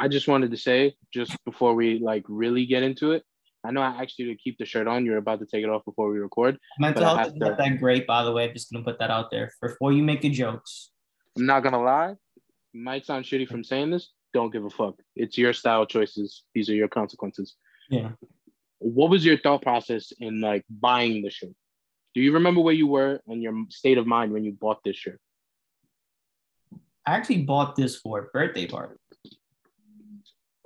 I just wanted to say, just before we like really get into it, I know I asked you to keep the shirt on. You're about to take it off before we record. Mental health is not that great, by the way. I'm just gonna put that out there before you make your jokes. I'm not gonna lie, might sound shitty from saying this. Don't give a fuck. It's your style choices. These are your consequences. Yeah. What was your thought process in like buying the shirt? Do you remember where you were and your state of mind when you bought this shirt? I actually bought this for a birthday party.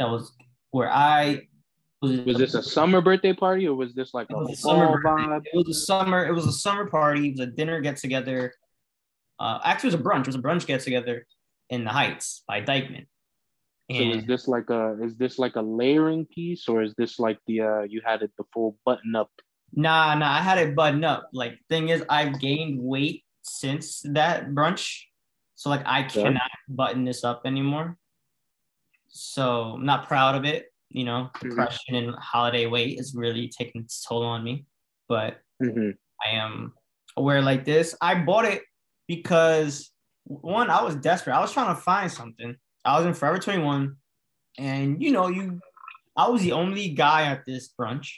That was where I was. Was this a summer birthday party or was this like a a summer vibe? It was a summer. It was a summer party. It was a dinner get together. Uh, actually, it was a brunch. It was a brunch get together in the Heights by Dyckman. So is this like a is this like a layering piece or is this like the uh you had it the full button up? Nah, nah, I had it button up. Like, thing is, I've gained weight since that brunch. So, like, I cannot button this up anymore. So, I'm not proud of it. You know, Mhm. depression and holiday weight is really taking its toll on me. But Mhm. I am aware like this. I bought it because, one, I was desperate. I was trying to find something. I was in Forever 21. And, you know, you, I was the only guy at this brunch.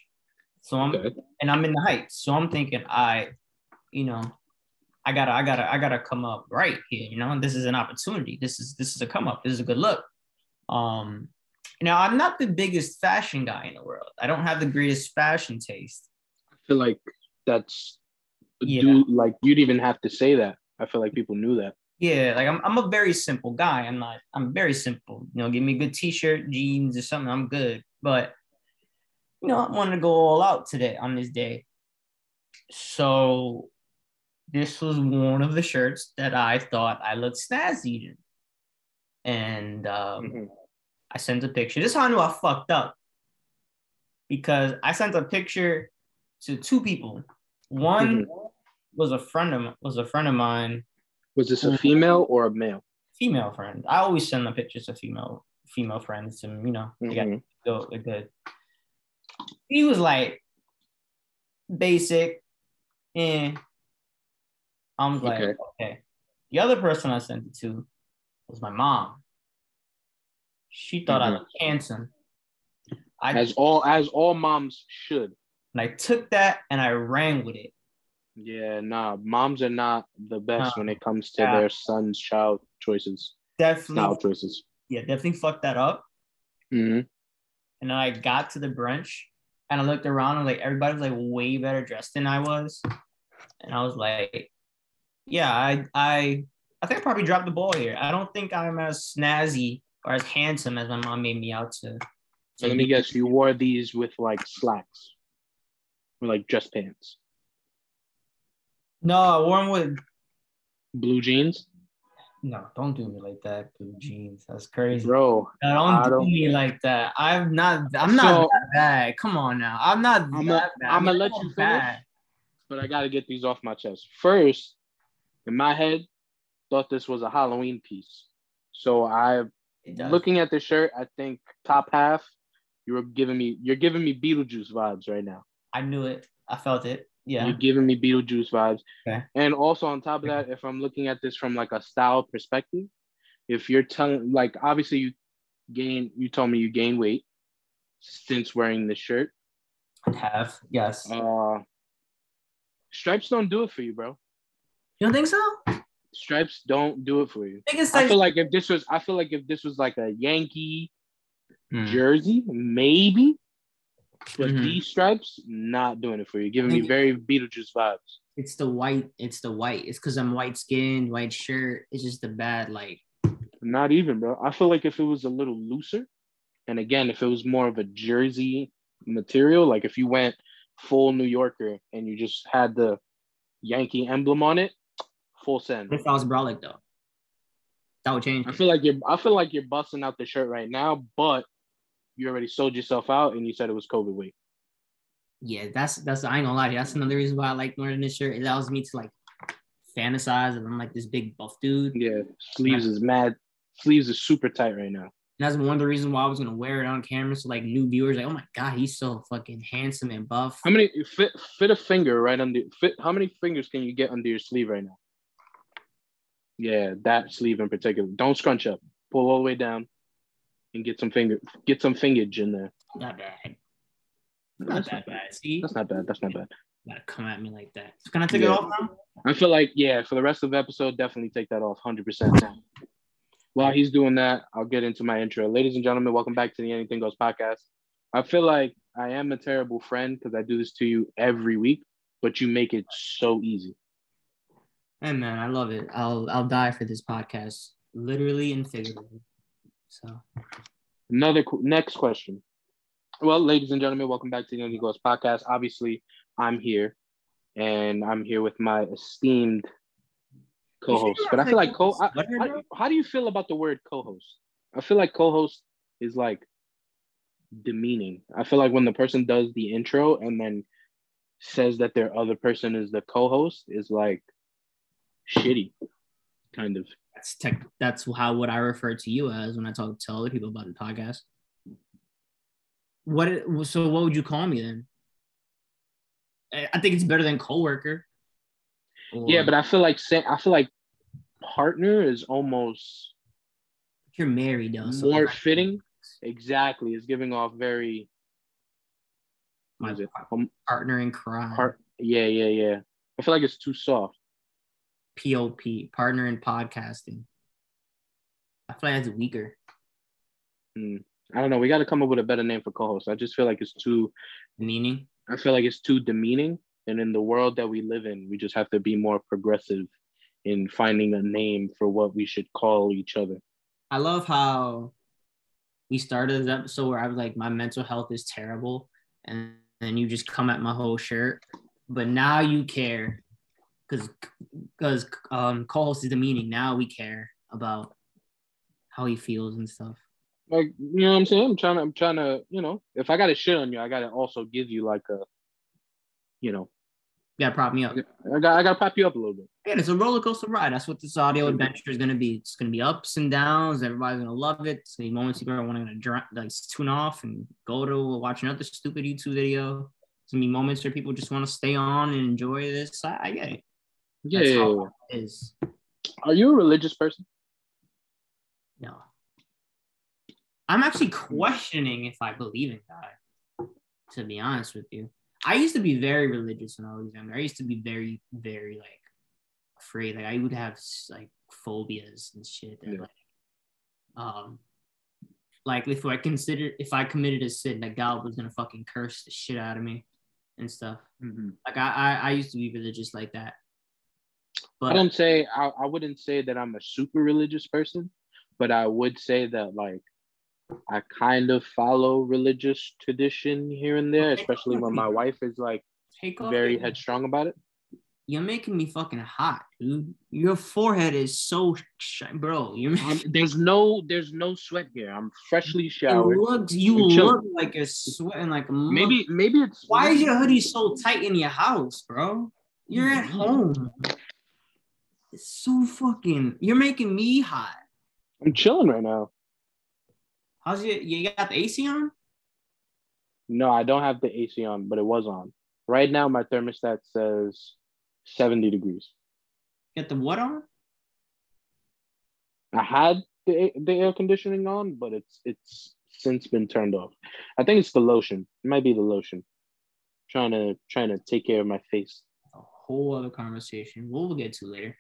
So I'm Okay. and I'm in the heights. So I'm thinking, I, you know, I gotta, I gotta, I gotta come up right here. You know, and this is an opportunity. This is this is a come up. This is a good look. Um, now I'm not the biggest fashion guy in the world. I don't have the greatest fashion taste. I feel like that's Yeah. do like you'd even have to say that. I feel like people knew that. Yeah, like I'm, I'm a very simple guy. I'm not, I'm very simple. You know, give me a good t-shirt, jeans, or something. I'm good. But you know, I wanted to go all out today on this day. So this was one of the shirts that I thought I looked snazzy in. And um, Mhm. I sent a picture. This is how I knew I fucked up. Because I sent a picture to two people. One was a friend of was a friend of mine Was this a female or a male? female friend. I always send the pictures to female female friends, and you know they got go they're good. He was like basic, and I'm like Okay. okay. The other person I sent it to was my mom. She thought I Mhm. looked handsome. I As all as all moms should. and I took that and I ran with it. Yeah, nah. Moms are not the best when it comes to Yeah. their son's child choices, Definitely, style choices. yeah, definitely fucked that up. hmm And then I got to the brunch and I looked around and like everybody was like way better dressed than I was. And I was like, yeah, I I I think I probably dropped the ball here. I don't think I'm as snazzy or as handsome as my mom made me out to. So let me guess, you wore these with like slacks, or like dress pants, No, I wore them with blue jeans, no, don't do me like that, blue jeans. That's crazy. bro. No, don't I do don't- me like that. I'm not I'm not So- that bad. Come on now. I'm not I'm that a- bad. I'm gonna let you bad. But I gotta get these off my chest first. In my head, thought this was a Halloween piece. So I, looking at the shirt, I think top half, you were giving me, you're giving me Beetlejuice vibes right now. I knew it. I felt it. Yeah. You're giving me Beetlejuice vibes. Okay. And also on top of that, if I'm looking at this from like a style perspective, if you're telling like obviously you gain you told me you gain weight since wearing this shirt. have. Yes. Uh stripes don't do it for you, bro. you don't think so? Stripes don't do it for you. I think I like feel like if this was I feel like if this was like a Yankee Hmm. jersey, maybe. But Mhm. these stripes, not doing it for you. Giving me very Beetlejuice vibes. it's the white. It's the white. It's because I'm white skinned, white shirt. It's just the bad like. Not even, bro. I feel like if it was a little looser, and again, if it was more of a jersey material, like if you went full New Yorker and you just had the Yankee emblem on it, full send. If I was brolic though, that would change. I feel like you're I feel like you're busting out the shirt right now, but you already sold yourself out and you said it was COVID week. Yeah, that's that's. I ain't gonna lie. to you, That's another reason why I like wearing this shirt. It allows me to like fantasize, and I'm like this big buff dude. Yeah, sleeves is mad. Sleeves is super tight right now. And that's one of the reasons why I was gonna wear it on camera, so like new viewers like, oh my god, he's so fucking handsome and buff. How many fit fit a finger right under fit? How many fingers can you get under your sleeve right now? Yeah, that sleeve in particular. Don't scrunch up. Pull all the way down. and get some finger get some fingage in there. Not bad. No, Not that not bad. bad. See, That's not bad. That's not bad. gotta come at me like that. Can I take it off now? I feel like yeah, for the rest of the episode, definitely take that off, hundred percent. While he's doing that, I'll get into my intro. Ladies and gentlemen, welcome back to the Anything Goes podcast. I feel like I am a terrible friend because I do this to you every week, but you make it so easy. Hey man, I love it. I'll I'll die for this podcast, literally and figuratively. So Another qu- next question. Well, ladies and gentlemen, welcome back to the Anything Goes podcast. Obviously, I'm here, and I'm here with my esteemed co-host. But I feel like co. I, I- how do you feel about the word co-host? I feel like co-host is like demeaning. I feel like when the person does the intro and then says that their other person is the co-host is like shitty, kind of. that's tech. That's how what I refer to you as when I talk to other people about the podcast. What? So what would you call me then? I think it's better than coworker. Or Yeah, but I feel like say, I feel like partner is almost you're married though. so more fitting. Exactly, it's giving off very. My is it? Partner in crime. part. Yeah, yeah, yeah. I feel like it's too soft. POP, partner in podcasting. I feel like that's weaker. Hmm. I don't know. We got to come up with a better name for co-host. I just feel like it's too. Meaning, I feel like it's too demeaning. And in the world that we live in, we just have to be more progressive in finding a name for what we should call each other. I love how we started this episode where I was like, my mental health is terrible, and then you just come at my whole shirt. But now you care, because because um co-host is the meaning. Now we care about how he feels and stuff. Like, you know what I'm saying? I'm trying to, I'm trying to, you know, if I got to shit on you, I got to also give you like a, you know, You gotta prop me up. I got, I got to pop you up a little bit. Yeah, it's a roller coaster ride. That's what this audio adventure is gonna be. It's gonna be ups and downs. Everybody's gonna love it. It's gonna be moments people are wanting to dr- like tune off and go to watch another stupid YouTube video. It's gonna be moments where people just want to stay on and enjoy this. I, I get it. Yeah. Yeah, yeah. is. Are you a religious person? No. I'm actually questioning if I believe in God, to be honest with you. I used to be very religious when I was younger. I used to be very, very like afraid. Like I would have like phobias and shit. That, Yeah. like, um, like if I considered if I committed a sin, that God was gonna fucking curse the shit out of me and stuff. Like I, I, I used to be religious like that. But I don't say I, I wouldn't say that I'm a super religious person, but I would say that like I kind of follow religious tradition here and there, especially when my wife is like take very headstrong about it. You're making me fucking hot, dude. Your forehead is so, sh- bro. You're Um, there's no there's no sweat here. I'm freshly It showered. looks, you I'm chilling. look like you're sweating like a Maybe maybe it's Why is your hoodie so tight in your house, bro? You're at Mm-hmm. home. It's so fucking. You're making me hot. I'm chilling right now. How's your? You got the AC on? No, I don't have the AC on, but it was on. Right now my thermostat says 70 degrees. Get the what on? I had the the air conditioning on, but it's it's since been turned off. I think it's the lotion. It might be the lotion. Trying to trying to take care of my face. A whole other conversation. We'll get to later.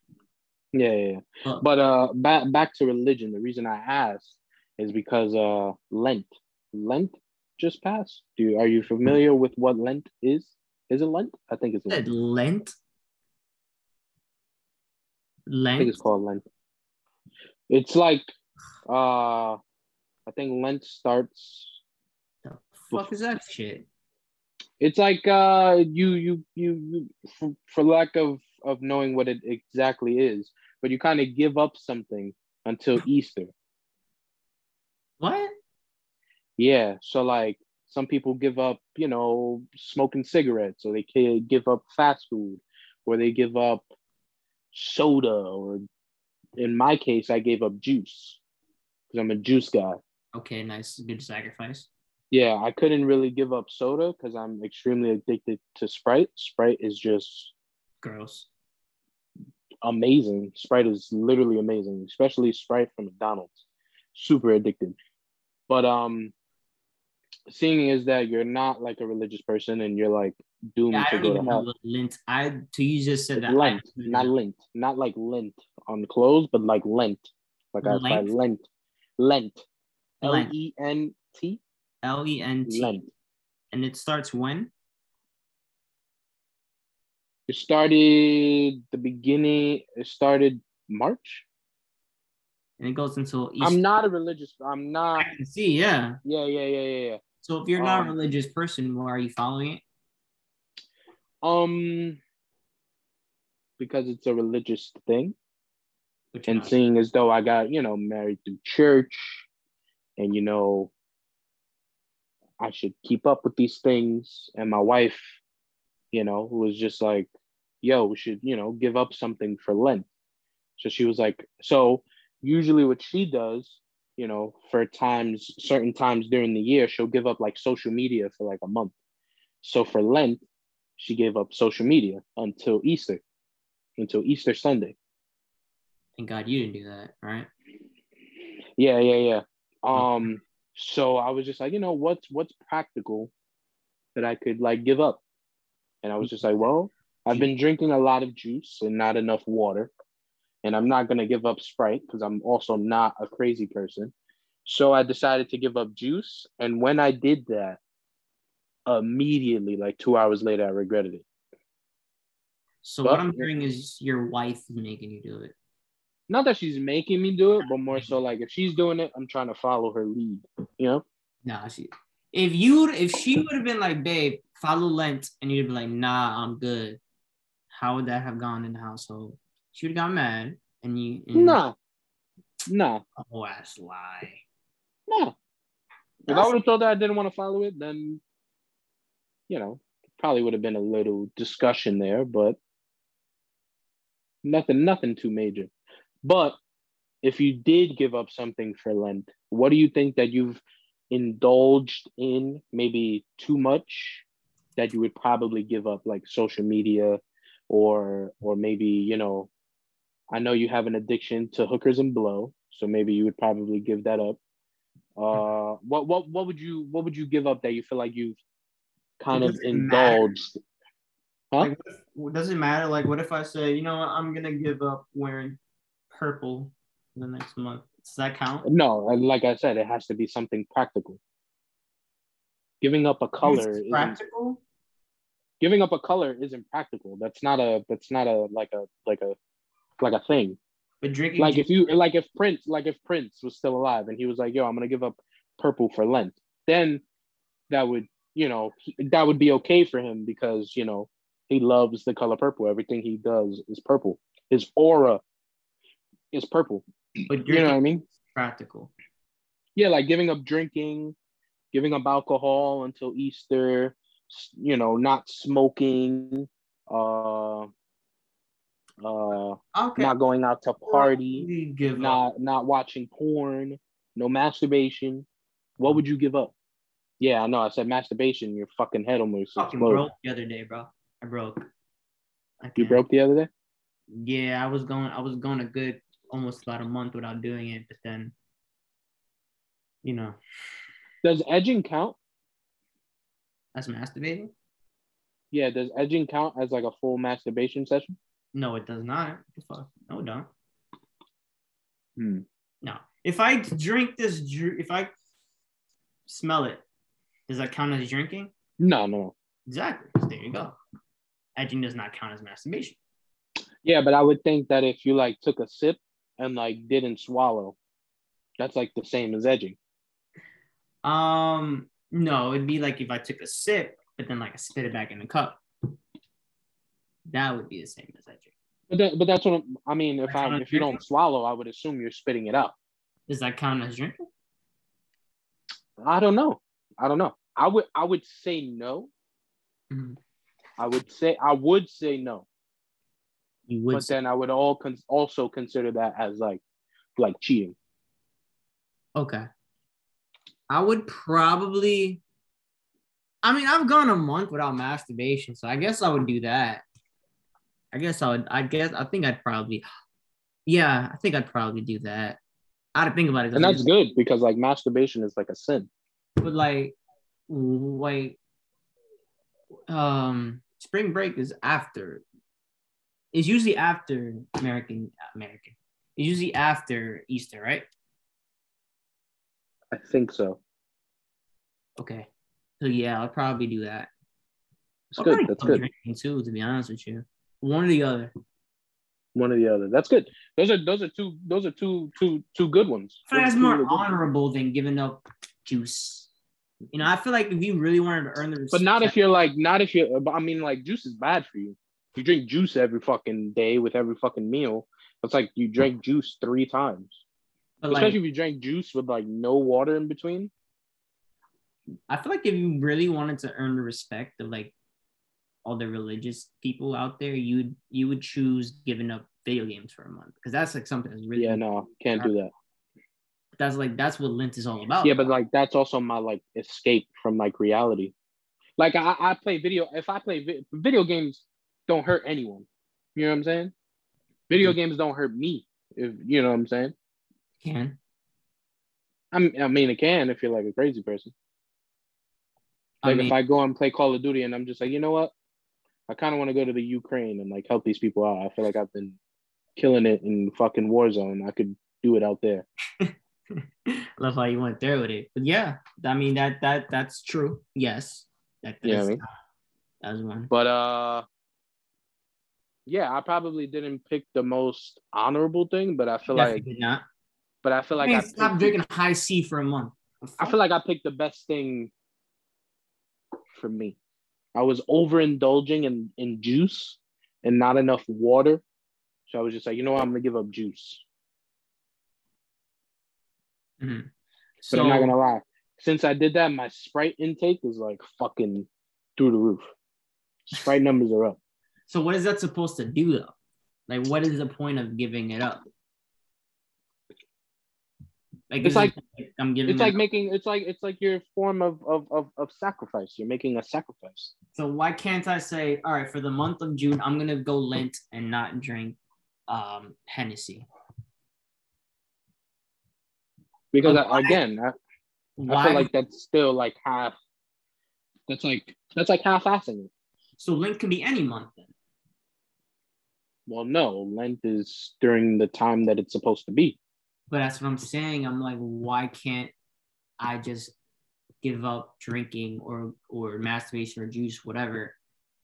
Yeah, yeah. yeah. But, uh, back back to religion. The reason I asked is because uh, Lent, Lent just passed. Do you, are you familiar with what Lent is? Is it Lent? I think it's said Lent. Lent. I think Lent. it's called Lent. It's like uh, I think Lent starts The fuck is that shit? it's like uh you you you, you for, for lack of of knowing what it exactly is but you kind of give up something until easter What? yeah so like some people give up you know smoking cigarettes or they can give up fast food or they give up soda or in my case i gave up juice because i'm a juice guy Okay, nice. Good sacrifice. yeah i couldn't really give up soda because i'm extremely addicted to sprite sprite is just Gross. Amazing. Sprite is literally amazing, especially Sprite from McDonald's. Super addicted. But um, seeing is that you're not like a religious person and you're like doomed Yeah, to go to hell. lint. I to you just said that. Don't not lint, not like lint on clothes, but like Lent, like I Length? Lent, Lent, L Lent. E N T, L E N T, Lent. and it starts when? It started the beginning. It started March. And it goes until Easter. I'm not a religious. I'm not. I can see, yeah. Yeah, yeah, yeah, yeah, yeah. So if you're not Um, a religious person, why are you following it? Um, because it's a religious thing, and not. seeing as though I got you know married through church, and you know, I should keep up with these things. And my wife, you know, was just like, "Yo, we should you know give up something for Lent." So she was like, "So usually what she does." You know, for times, certain times during the year, she'll give up like social media for like a month. So for Lent, she gave up social media until Easter, until Easter Sunday. Thank God you didn't do that, right? Yeah, yeah, yeah. Um, so I was just like, you know, what's what's practical that I could like give up? And I was just like, well, I've been drinking a lot of juice and not enough water. And I'm not gonna give up Sprite because I'm also not a crazy person. So I decided to give up juice. And when I did that, immediately, like two hours later, I regretted it. So But- what I'm hearing is your wife is making you do it. not that she's making me do it, but more so like if she's doing it, I'm trying to follow her lead. You know? Nah, she. If you, if she would have been like, babe, follow Lent, and you'd be like, nah, I'm good. How would that have gone in the household? She would have got mad, and you. And no. nah, Oh, ass lie. nah. If I would have told that I didn't want to follow it, then you know, probably would have been a little discussion there, but nothing, nothing too major. But if you did give up something for Lent, what do you think that you've indulged in maybe too much that you would probably give up like social media or or maybe, you know, I know you have an addiction to hookers and blow, so maybe you would probably give that up. Uh what what what would you what would you give up that you feel like you've kind It of indulged? Huh? Like, what if- what does it matter? Like, what if I say, you know what, I'm gonna give up wearing purple the next month? Does that count? No, like I said, it has to be something practical. Giving up a color It's isn't practical. Giving up a color isn't practical. That's not a that's not a like a like a like a thing. But drinking Like if you like if Prince like if Prince was still alive and he was like, "Yo, I'm gonna give up purple for Lent," then that would you know he, that would be okay for him because you know he loves the color purple. Everything he does is purple. His aura is purple. but You know what I mean? practical. yeah, like giving up drinking, giving up alcohol until Easter, you know, not smoking, uh, uh, Okay. not going out to party, give up. not not watching porn, no masturbation. What would you give up? Yeah, I know. I said masturbation. Your fucking head almost fucking exploded. broke the other day, bro. I broke. I You broke the other day. Yeah, I was going. I was going a good almost about a month without doing it, but then, you know, Does edging count? That's masturbating. Yeah, does edging count as like a full masturbation session? No, it does not. The fuck? No, it don't. Hmm. No. If I drink this, if I smell it, does that count as drinking? No, no. Exactly. There you go. Edging does not count as masturbation. Yeah, but I would think that if you like took a sip and like didn't swallow, that's like the same as edging. Um, no, it'd be like if I took a sip, but then like I spit it back in the cup. That would be the same as edging. But that, but that's what I'm, I mean. If That count I if you don't swallow, I would assume you're spitting it out. Does that count as drinking? I don't know. I don't know. I would I would say no. Mhm. I would say I would say no. You would. But then I would all con- also consider that as like like cheating. Okay. I would probably. I mean, I've gone a month without masturbation, so I guess I would do that. I guess I would. I guess I think I'd probably. Yeah, I think I'd probably do that. I had to think about it. And that's good because like masturbation is like a sin. But like, wait, um, spring break is after. It's usually after American American. It's usually after Easter, right? I think so. Okay. So yeah, I'll probably do that. It's good. That's good. Drinking too, to be honest with you. One or the other. One or the other. That's good. Those are those are two those are two two two good ones. that's more honorable than giving up juice. You know, I feel like if you really wanted to earn the respect, but not if you're like not if you're. I mean, like juice is bad for you. You drink juice every fucking day with every fucking meal, it's like you drink juice three times. But Especially like, if you drink juice with like no water in between. I feel like if you really wanted to earn the respect of like all the religious people out there, you would you would choose giving up video games for a month because that's like something that's really yeah no can't hard. do that. That's like that's what Lent is all about. Yeah, but like that's also my like escape from like reality. Like I, I play video. If I play vi- video games, don't hurt anyone. You know what I'm saying? Video mm-hmm. games don't hurt me. If you know what I'm saying. Can. I mean, it can if you're like a crazy person. Like I mean, if I go and play Call of Duty and I'm just like, you know what? I kind of want to go to the Ukraine and like help these people out. I feel like I've been killing it in fucking Warzone. I could do it out there. Love how you went there with it. But yeah, I mean that that that's true. Yes. That, yeah, I mean, that was one. But uh yeah, I probably didn't pick the most honorable thing, but I feel Definitely like did not. But I feel like I, I stopped drinking Hi-C for a month. I feel like I picked the best thing for me. I was overindulging in, in juice and not enough water. So I was just like, you know what, I'm gonna give up juice. Mm-hmm. So, but I'm not gonna lie. Since I did that, my Sprite intake is like fucking through the roof. Sprite numbers are up. So what is that supposed to do though? Like, what is the point of giving it up? Like it's like, like, I'm giving. It's like up. making. It's like it's like your form of, of of of sacrifice. You're making a sacrifice. So why can't I say, all right, for the month of June, I'm gonna go Lent and not drink um Hennessy? Because I, again, I, I feel like that's still like half. That's like that's like half-assing it. So Lent can be any month then. Well, no, Lent is during the time that it's supposed to be. But that's what I'm saying. I'm like, why can't I just give up drinking or or masturbation or juice, whatever,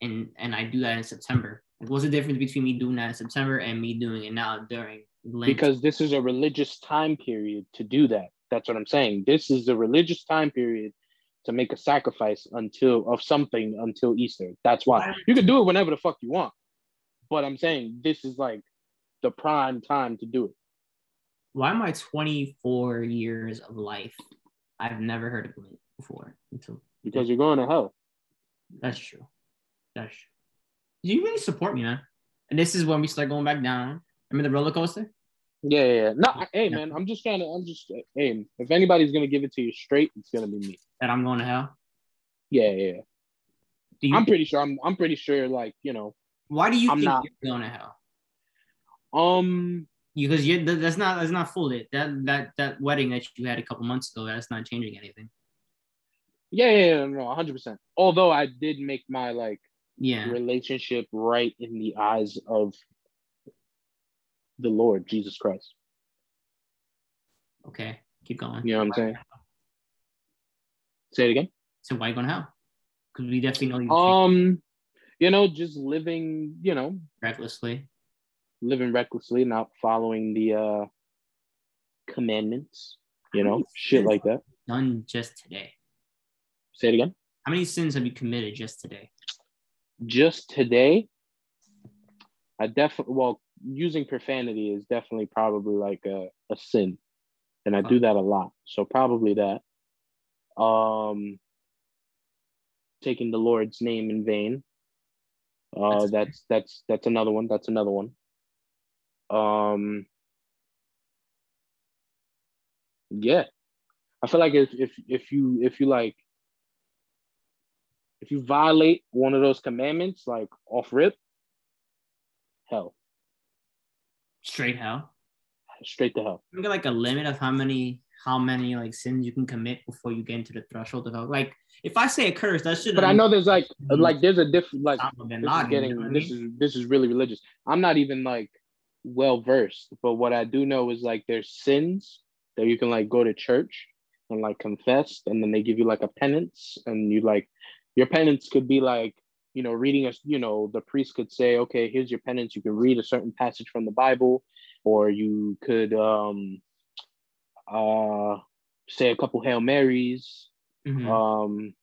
and and I do that in September? Like, what's the difference between me doing that in September and me doing it now during Lent? Because this is a religious time period to do that. That's what I'm saying. This is a religious time period to make a sacrifice until of something until Easter. That's why you can do it whenever the fuck you want. But I'm saying this is like the prime time to do it. Why my 24 years of life, I've never heard of it before until because you're going to hell. That's true. That's true. You really support me, man. And this is when we start going back down. Remember the roller coaster? Yeah, yeah, yeah. No, hey yeah. man, I'm just trying to. I'm just hey. If anybody's gonna give it to you straight, it's gonna be me. That I'm going to hell. Yeah, yeah. You, I'm pretty sure. I'm. I'm pretty sure. Like you know, why do you I'm think not, you're going to hell? Um, because you that's not that's not full it. That that that wedding that you had a couple months ago, that's not changing anything. Yeah, yeah, yeah no, 100. percent Although I did make my like yeah relationship right in the eyes of the Lord Jesus Christ. Okay, keep going. You know what I'm saying? Say it again. So why you going to hell? Because we definitely know you. Um, you know, just living, you know, recklessly, living recklessly, not following the uh commandments, you know, shit like that. Done just today. Say it again. How many sins have you committed just today? Just today, I definitely well, using profanity is definitely probably like a, a sin, and I do that a lot. So probably that. Um, taking the Lord's name in vain. Uh, that's, that's that's that's another one. That's another one. Um, yeah, I feel like if if if you if you like if you violate one of those commandments, like off rip, hell. Straight hell. straight to hell. You got like a limit of how many how many like sins you can commit before you get into the threshold of hell. Like if I say a curse, that should. But I know there's like like there's a different like this is getting you know what I this is this is really religious. I'm not even like well versed, but what I do know is like there's sins that you can like go to church and like confess, and then they give you like a penance, and you like your penance could be like you know reading a you know the priest could say okay here's your penance you can read a certain passage from the bible or you could um uh say a couple hail marys Mhm. um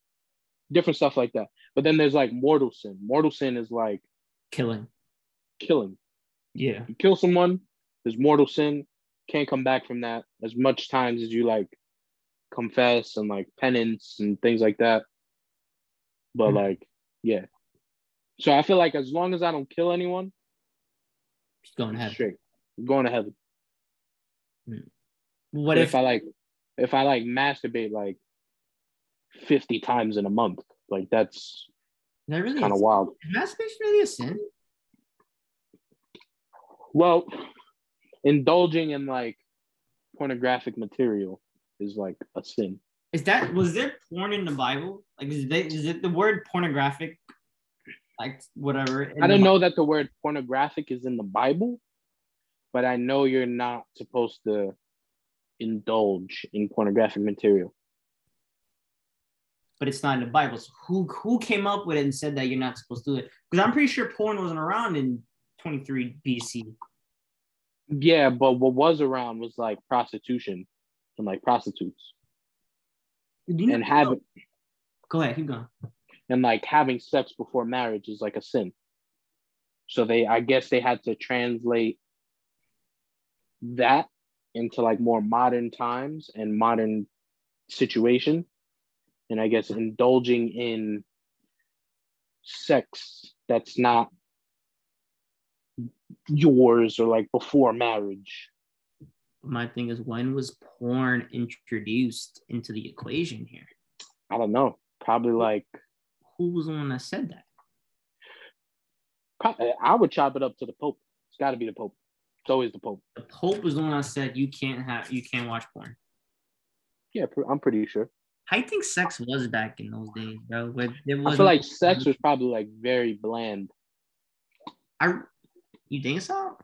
different stuff like that but then there's like mortal sin mortal sin is like killing. killing Yeah. you kill someone there's mortal sin can't come back from that as much times as you like confess and like penance and things like that but Mhm. like yeah so i feel like as long as i don't kill anyone Just going ahead. straight I'm going to heaven What if if i like if i like masturbate like 50 times in a month like that's that really kind of wild is masturbation really a sin? Well, indulging in like pornographic material is like a sin. Is that was there porn in the Bible? Like is, they, is it the word pornographic? Like whatever. I Bi- know that the word pornographic is in the Bible, but I know you're not supposed to indulge in pornographic material. but it's not in the Bible. So who who came up with it and said that you're not supposed to do it? Because I'm pretty sure porn wasn't around in 23 BC. Yeah, but what was around was like prostitution and like prostitutes you and know- having Go ahead, keep going. and like having sex before marriage is like a sin. So they, I guess they had to translate that into like more modern times and modern situation. And I guess indulging in sex that's not yours or like before marriage. My thing is, when was porn introduced into the equation here? I don't know. Probably like Who was the one that said that? pro- I would chop it up to the Pope. It's got to be the Pope. It's always the Pope. The Pope was the one that said you can't have you can't watch porn. Yeah, I'm pretty sure. I think sex was back in those days, bro? Where there I feel like sex was probably like very bland. I, you think so?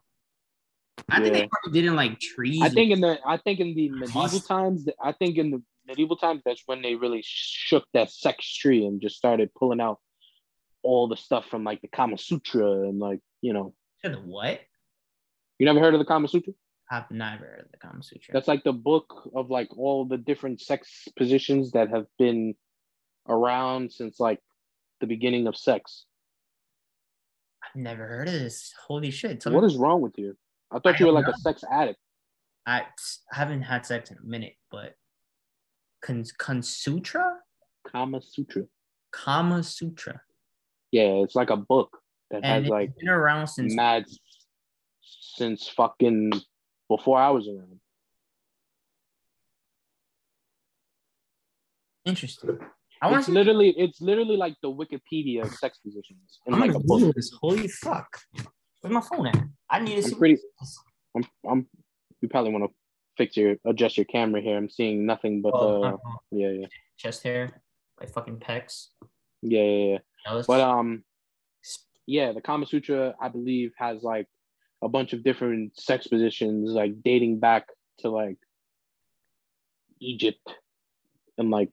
I think they probably didn't like trees. I think in the I think in the medieval times, I think in the medieval times, that's when they really shook that sex tree and just started pulling out all the stuff from like the Kama Sutra and like you know, the what? you never heard of the Kama Sutra? I've never heard of the Kama Sutra. That's like the book of like all the different sex positions that have been around since like the beginning of sex. Never heard of this. Holy shit! Tell What me- is wrong with you? I thought I you were like a sex addict. I, I haven't had sex in a minute, but Kan Kansutra, Kama Sutra. Kama Sutra, Yeah, it's like a book that and has it's like been around since. mad since fucking before I was around. Interesting. I want It's to see. literally it's literally like the Wikipedia of sex positions in I'm like gonna a book. This. Holy fuck! Where's my phone at? I need to see. I'm pretty I'm I'm you probably want to fix your adjust your camera here. I'm seeing nothing but Oh, uh uh, yeah, yeah. chest hair, like fucking pecs. Yeah, yeah, yeah. But um yeah, the Kama Sutra I believe has like a bunch of different sex positions like dating back to like Egypt and like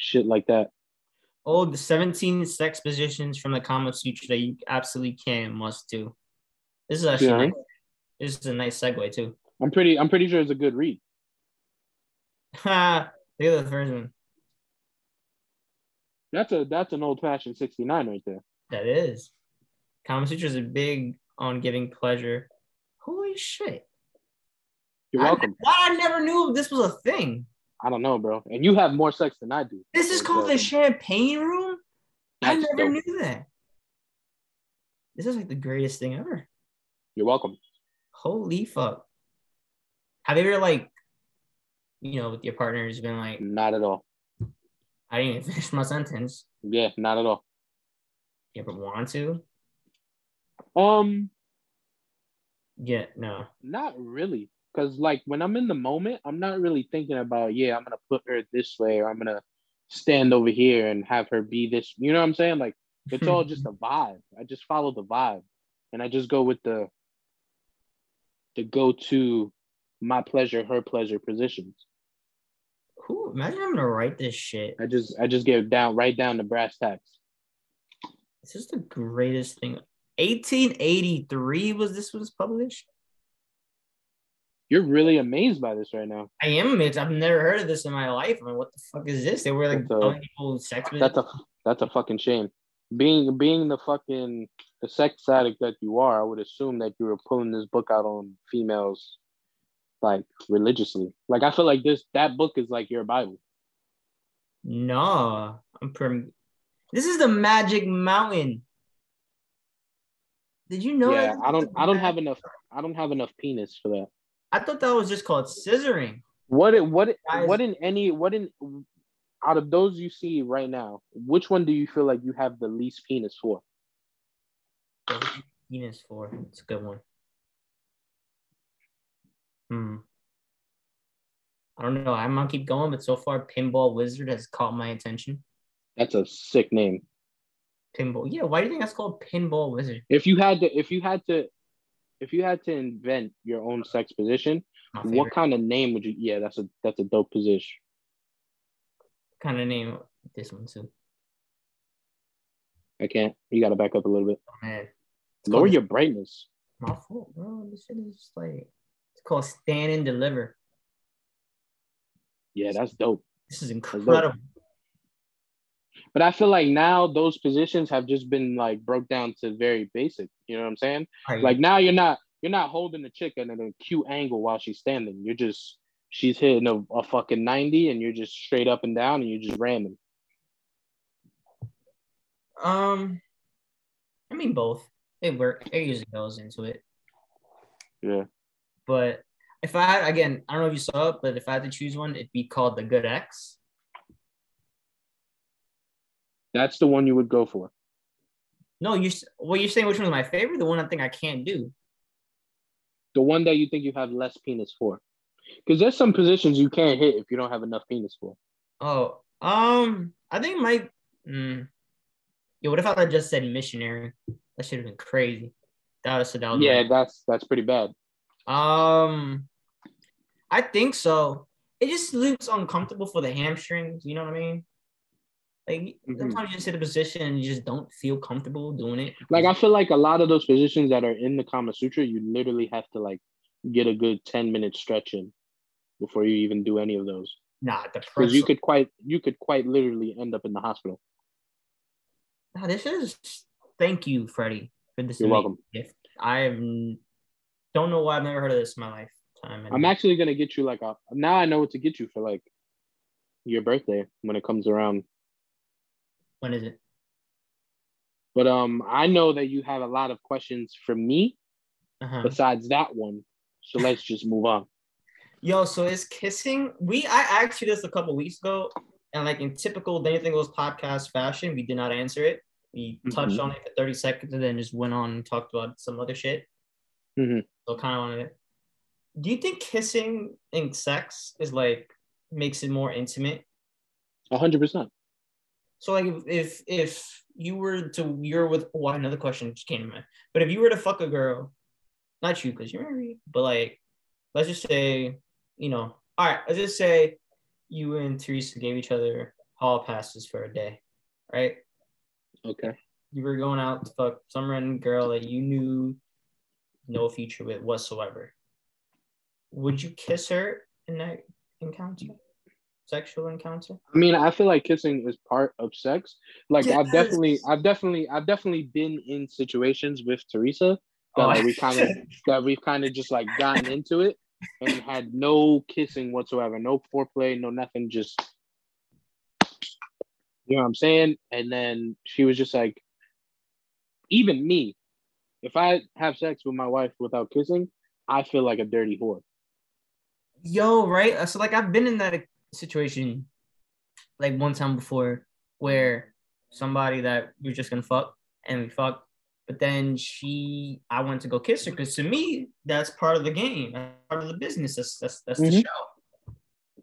shit like that. Oh, the 17 sex positions from the Kama Sutra that you absolutely can and must do. This is actually Yeah. nice. this is a nice segue too. I'm pretty I'm pretty sure it's a good read. Ha! Look at the first one. That's a that's an old fashioned 69 right there. That is. Kama Sutras are big on giving pleasure. Holy shit. You're welcome. I, why I never knew this was a thing. I don't know, bro. And you have more sex than I do. This is called the champagne room? I never dope. knew that. This is like the greatest thing ever. You're welcome. Holy fuck. Have you ever like, you know, with your partners been like, Not at all. I didn't even finish my sentence. Yeah, not at all. You ever want to? Um Yeah, no. Not really. Cause like when I'm in the moment, I'm not really thinking about, yeah, I'm gonna put her this way or I'm gonna stand over here and have her be this. You know what I'm saying? Like it's all just a vibe. I just follow the vibe. And I just go with the the go-to my pleasure, her pleasure positions. Who imagine I'm gonna write this shit. I just I just get down right down to brass tacks. This is the greatest thing. 1883 was this was published. You're really amazed by this right now. I am amazed. I've never heard of this in my life. I mean, what the fuck is this? They were like That's a- telling people sex with That's a that's a fucking shame. Being being the fucking the sex addict that you are, I would assume that you were pulling this book out on females like religiously. Like I feel like this that book is like your Bible. No, I'm prim. This is the Magic Mountain. Did you know? yeah, that? I don't I don't have enough I don't have enough penis for that. I thought that was just called scissoring. What it- what it- Guys- what in any what in out of those you see right now, which one do you feel like you have the least penis for? Penis for. It's a good one. Hmm. I don't know. I'm gonna keep going, but so far, Pinball Wizard has caught my attention. That's a sick name. Pinball. Yeah. Why do you think that's called Pinball Wizard? If you had to if you had to if you had to invent your own sex position, what kind of name would you yeah, that's a that's a dope position. kind of name. This one too. I can't. You gotta back up a little bit. Oh, man. It's Lower called- your brightness. My fault, bro. This shit is just like it's called Stand and Deliver. Yeah, that's dope. This is incredible. But I feel like now those positions have just been like broke down to very basic. You know what I'm saying? Alright, Like now you're not you're not holding the chick at an acute angle while she's standing. You're just she's hitting a, a fucking 90 and you're just straight up and down and you're just ramming. um, I mean both. It work. It usually goes into it. Yeah. But if I had again, I don't know if you saw it, but if I had to choose one, it'd be called the Good X. That's the one you would go for. No, you. Well, you're saying which one is my favorite? The one I think I can't do. The one that you think you have less penis for. Because there's some positions you can't hit if you don't have enough penis for. Oh, um, I think my. Mm, yeah, what if I just said missionary? That should have been crazy. That said that was Yeah, that's that's pretty bad. Um, I think so. It just looks uncomfortable for the hamstrings. You know what I mean? Like Mhm. sometimes you just a position and you just don't feel comfortable doing it. Like I feel like a lot of those positions that are in the Kama Sutra, you literally have to like get a good 10 minute stretch in before you even do any of those. nah, the Because you could quite you could quite literally end up in the hospital. Nah, this is. Thank you, Freddy, for this. You're welcome. Gift. I don't know why I've never heard of this in my lifetime. and- I'm actually gonna get you like a now I know what to get you for like your birthday when it comes around. When is it? But um I know that you have a lot of questions for me Uh-huh. besides that one. So let's just move on. Yo, so is kissing? We I asked you this a couple weeks ago, and like in typical Anything Goes podcast fashion, we did not answer it. We touched Mhm. on it for 30 seconds and then just went on and talked about some other shit. Mhm. So kind of wanted to. Do you think kissing in sex is like makes it more intimate? A hundred percent. So like if if, if you were to you're with oh another question just came to mind. But if you were to fuck a girl, not you because you're married, but like let's just say, you know, all right, let's just say you and Teresa gave each other hall passes for a day, right? Okay. You were going out to fuck some random girl that you knew no future with whatsoever. Would you kiss her in that encounter? Sexual encounter? I mean, I feel like kissing is part of sex. Like I've definitely, I've definitely, I've definitely been in situations with Teresa that Oh. like, we kind of oh. that we've kind of just like gotten into it and had no kissing whatsoever, no foreplay, no nothing, just you know what I'm saying. And then she was just like, even me, if I have sex with my wife without kissing, I feel like a dirty whore. Yo, right? So like I've been in that situation like one time before where somebody that we are just gonna fuck and we fucked, But then she, I went to go kiss her because to me, that's part of the game, that's part of the business. That's that's that's Mhm. the show.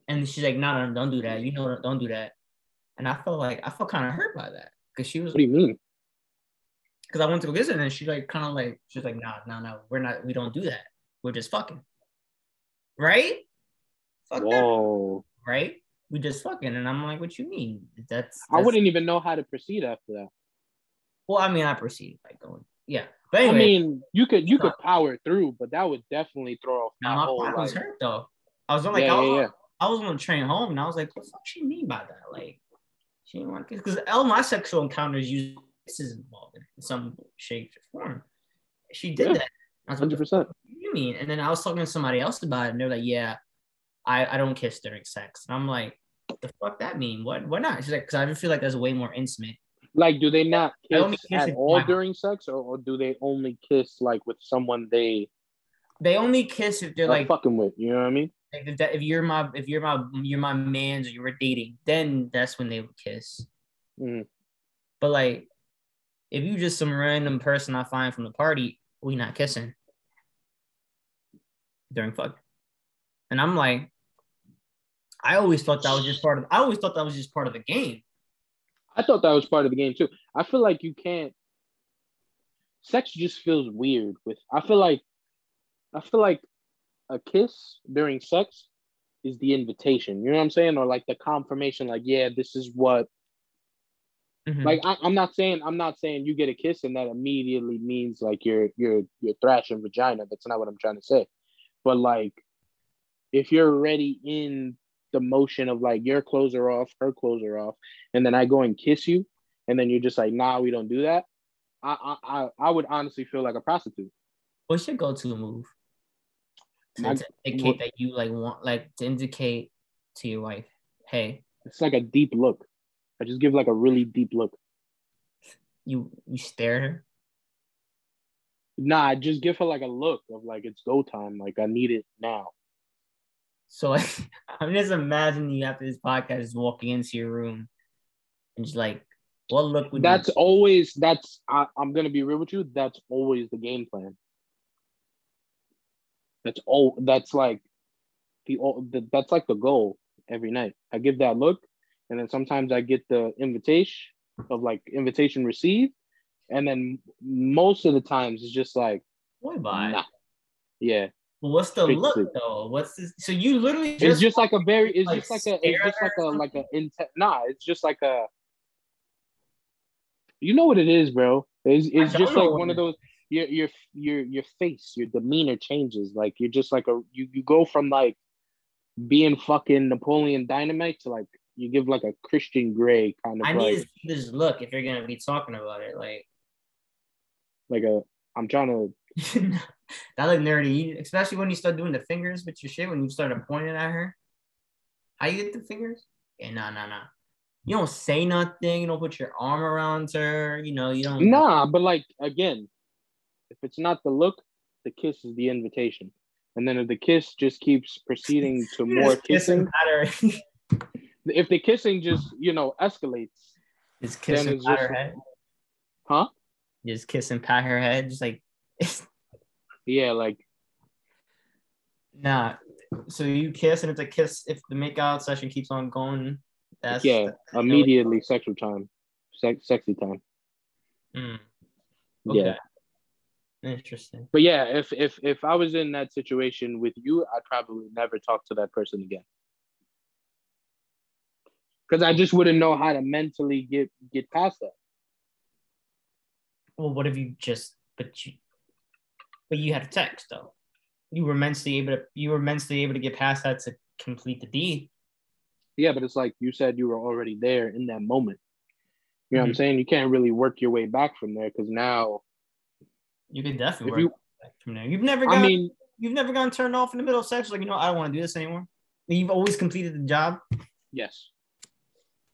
And she's like, no, no, don't do that. You know, don't do that. And I felt like I felt kind of hurt by that because she was What do you mean? because I went to go kiss her and she like kind of like she's like, no, no, no, we're not, we don't do that. We're just fucking, right? Fuck that, Whoa. Right? We just fucking, and I'm like, what you mean? That's, I wouldn't even know how to proceed after that. Well, I mean, I proceeded by going, yeah. But I mean, you could you could power through, but that would definitely throw off my whole pride was hurt though. I was on like, yeah, I was, yeah, yeah. I was on the train home, and I was like, what the fuck she mean by that? Like, she didn't want to because all my sexual encounters usually kisses involved in some shape or form. She did that. I Hundred percent. you mean? And then I was talking to somebody else about it, and they're like, yeah, I, I don't kiss during sex. And I'm like, what the fuck that mean? What why not? She's like, because I just feel like that's way more intimate. Like, do they not kiss only kiss at all during sex, or, or do they only kiss like with someone they They only kiss if they're like fucking with? You know what I mean? Like if, that, if you're my if you're my you're my man's or you were dating, then that's when they would kiss. Mhm. But like, if you just some random person I find from the party, we not kissing during fuck. And I'm like, I always thought that was just part of. I always thought that was just part of the game. I thought that was part of the game too. I feel like you can't. Sex just feels weird. With I feel like, I feel like, a kiss during sex is the invitation. You know what I'm saying, or like the confirmation. Like, yeah, this is what. Mhm. Like, I, I'm not saying I'm not saying you get a kiss and that immediately means like you're you're you're thrashing vagina. That's not what I'm trying to say. But like, if you're already in the motion of like your clothes are off, her clothes are off, and then I go and kiss you, and then you're just like, nah, we don't do that. I I I, I would honestly feel like a prostitute. What's your go-to move to, My- to indicate that you like want like to indicate to your wife, hey, It's like a deep look. I just give like a really deep look. you you stare at her. Nah, I just give her like a look of like it's go time. Like I need it now. So like, I'm just imagining you after this podcast walking into your room and just like, what look would That's always that's I, I'm gonna be real with you. That's always the game plan. That's all. That's like the, all- the that's like the goal every night. I give that look, and then sometimes I get the invitation of like invitation received, and then most of the times it's just like boy bye. nah. Yeah, But what's the Straight look though? What's this? So you literally just, it's just like a very. It's like, just like a. It's just like a like a intent. Nah, it's just like a. You know what it is, bro. It's, it's just like one of those. Your your your your face, your demeanor changes. Like you're just like a you you go from like being fucking Napoleon Dynamite to like you give like a Christian Grey kind of I like need to see this look if you're gonna be talking about it. Like like a. I'm trying to. That look nerdy, especially when you start doing the fingers with your shit. When you started pointing at her, how you get the fingers? Yeah, no, no, no. You don't say nothing. You don't put your arm around her. You know, you don't. Nah, but like again, if it's not the look, the kiss is the invitation. And then if the kiss just keeps proceeding to more just kiss and kissing, pat if the kissing just you know escalates, just kiss and pat just- her head. huh? Just kiss and pat her head. Just like Yeah, like nah. So you kiss and it's a kiss. If the makeout session keeps on going, that's yeah, immediately sexual time, sex, sexy time. Mm, Yeah. Interesting. but yeah, if if if I was in that situation with you, I'd probably never talk to that person again. Because I just wouldn't know how to mentally get get past that. Well, what if you just but you but you had a text though. You were mentally able to you were mentally able to get past that to complete the deed. Yeah, but it's like you said you were already there in that moment. You know what I'm Mhm. saying? You can't really work your way back from there because now, You could definitely work you, back from there. You've never got I mean, you've never gotten turned off in the middle of sex, like you know, I don't want to do this anymore. You've always completed the job. yes,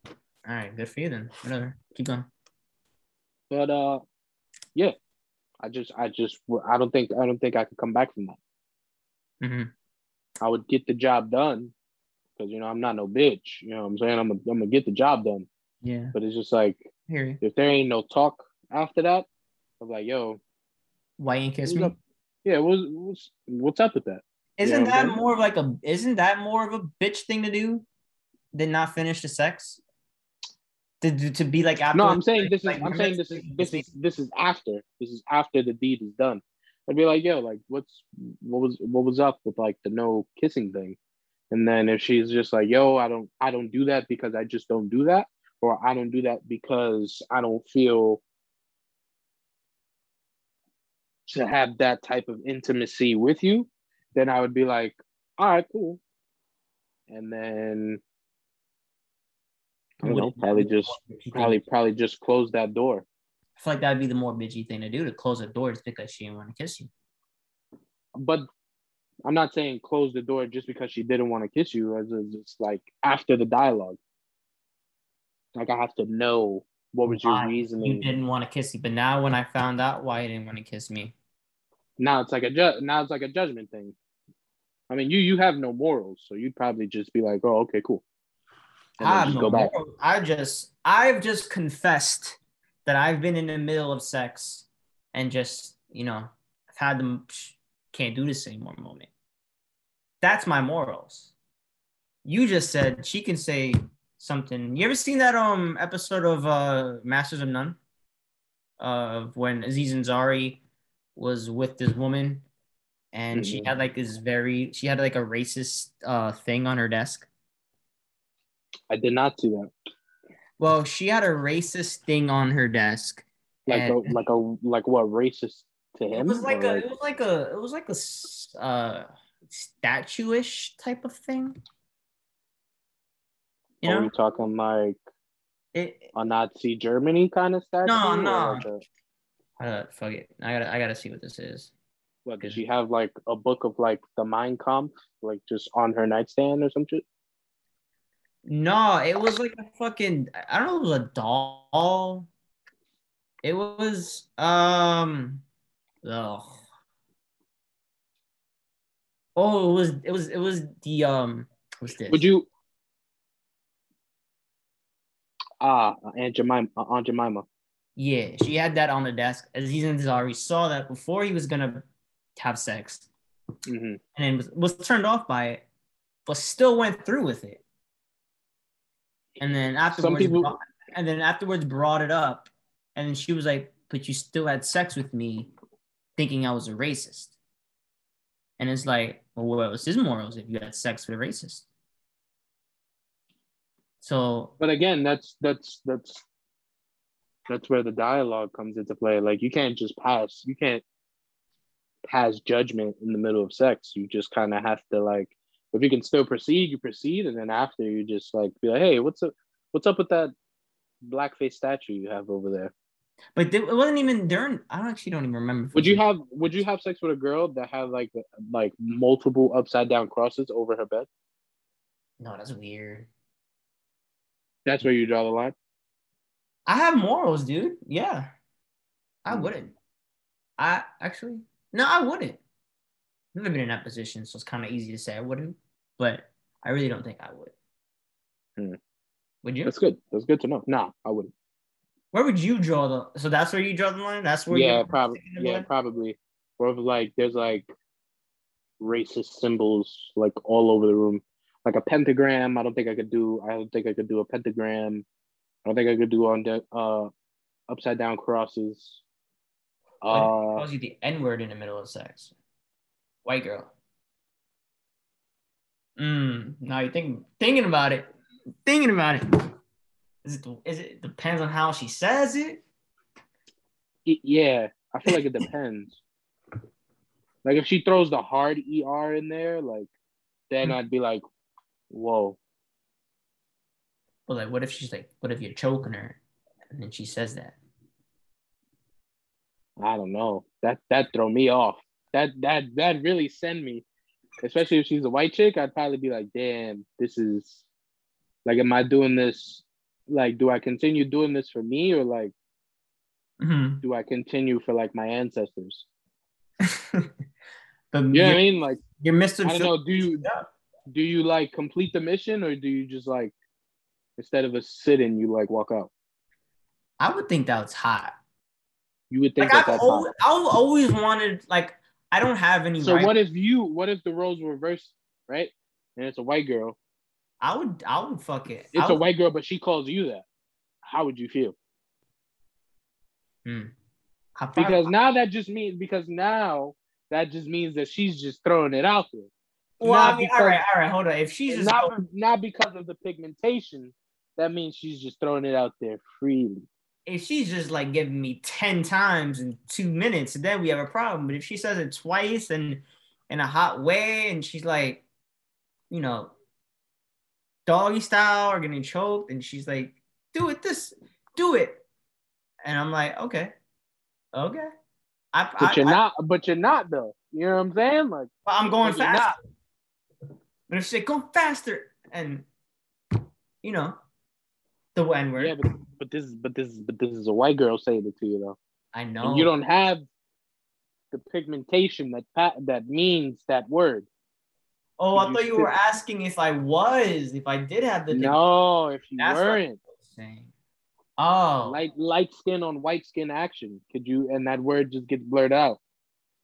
All right, good for you then. Whatever. Keep going. but uh, yeah, I just, I just, I don't think, I don't think I could come back from that. hmm I would get the job done because you know I'm not no bitch. You know what I'm saying? I'm, a, I'm gonna get the job done. Yeah. But it's just like if there ain't no talk after that, I'm like, yo, Why you ain't kiss me? up? Yeah, what's what's what's up with that? Isn't know that more of like a isn't that more of a bitch thing to do than not finish the sex? To, to, be like after No, I'm saying this is like, I'm saying this is this is this is after this is after the deed is done. I'd be like, yo, like what's what was what was up with like the no kissing thing? And then if she's just like, yo, I don't I don't do that because I just don't do that, or I don't do that because I don't feel to have that type of intimacy with you, then I would be like, all right, cool. And then I don't know, probably just probably probably just close that door. I feel like that'd be the more bitchy thing to do to close the door just because she didn't want to kiss you. But I'm not saying close the door just because she didn't want to kiss you. As it's just like after the dialogue, like I have to know what was your Why You didn't want to kiss me, but now when I found out why you didn't want to kiss me, Now it's like a ju- now it's like a judgment thing. I mean, you you have no morals, so you'd probably just be like, oh, okay, cool. I have just no go back. I just I've just confessed that I've been in the middle of sex and just you know I've had them can't do this anymore moment. That's my morals. You just said she can say something. You ever seen that um episode of uh Masters of None? Of when Aziz Ansari was with this woman and she Mhm. had like this very she had like a racist uh thing on her desk. I did not see that. Well, she had a racist thing on her desk. Like a like a like what racist to him? It was like a, it was like a, it was like a uh, statue-ish type of thing. You are know, we talking like it. a Nazi Germany kind of statue? No, no. like a- Uh, fuck it. I gotta, I gotta see what this is. What does she have like a book of like the Mein Kampf, like just on her nightstand or some shit? No, it was like a fucking. I don't know. It was a doll. It was um. Ugh. Oh, it was. It was. It was the um. What's this? Would you? Ah, Aunt Jemima, uh, Aunt Jemima. Yeah, she had that on the desk. Aziz Ansari saw that before he was gonna have sex, hmm and was, was turned off by it, but still went through with it. And then afterwards, people- brought- and then afterwards brought it up, and then she was like, "But you still had sex with me, thinking I was a racist." And it's like, well, what was his morals if you had sex with a racist? So But again, that's that's that's that's where the dialogue comes into play. Like you can't just pass. You can't pass judgment in the middle of sex. You just kind of have to like, if you can still proceed, you proceed, and then after you just like be like, hey, what's up? What's up with that blackface statue you have over there? But it wasn't even during. I don't actually don't even remember. Would you have Would you have sex with a girl that had like like multiple upside down crosses over her bed? No, that's weird. That's where you draw the line. I have morals, dude. Yeah, I Hmm. wouldn't. I actually no, I wouldn't. I've never been in that position, so it's kind of easy to say I wouldn't. But I really don't think I would. Hmm. Would you? That's good. That's good to know. Nah, I wouldn't. Where would you draw the? So that's where you draw the line. That's where. yeah, probably. Yeah, line? probably. Or if like there's like racist symbols like all over the room, like a pentagram. I don't think I could do. I don't think I could do a pentagram. I don't think I could do on the uh upside down crosses. Uh, calls you the N word in the middle of sex. White girl. Mm, now you're thinking thinking about it. Thinking about it. Is it, the, is it depends on how she says it? y- yeah, I feel like it depends. Like if she throws the hard er in there, like then. I'd be like, whoa. But like, what if she's like, what if you're choking her, and then she says that? I don't know. That that throw me off. That that that really send me. Especially if she's a white chick, I'd probably be like, damn, this is like am I doing this like do I continue doing this for me or like Mhm. do I continue for like my ancestors? but You know what I mean? Like you're Mr. I don't know, do you do you like complete the mission or do you just like instead of a sit in you like walk out? I would think that was hot. You would think Like at I've that always, time. I've always wanted like I don't have any. So right- what if you? What if the roles were reversed, right? And it's a white girl. I would I would fuck it. It's I a would- white girl, but she calls you that. How would you feel? Hmm. Because now that just means because now that just means that she's just throwing it out there. well, not I mean, because- all right, all right, hold on. If she's just not not because of the pigmentation. That means she's just throwing it out there freely. If she's just like giving me 10 times in two minutes, then we have a problem. But if she says it twice and in a hot way, and she's like, you know, doggy style or getting choked, and she's like, do it this, do it. And I'm like, okay, okay. I, But I, you're I, not. But you're not though. You know what I'm saying? Like I'm going faster. But if she said, go faster, and you know, the N word, yeah, but, but this is but this is but this is a white girl saying it to you though. I know. And you don't have the pigmentation that pa- that means that word. Oh, I You thought you were asking if I was, if I did have the No, if you That's weren't thing. Oh, light light skin on white skin action, could you? And that word just gets blurred out.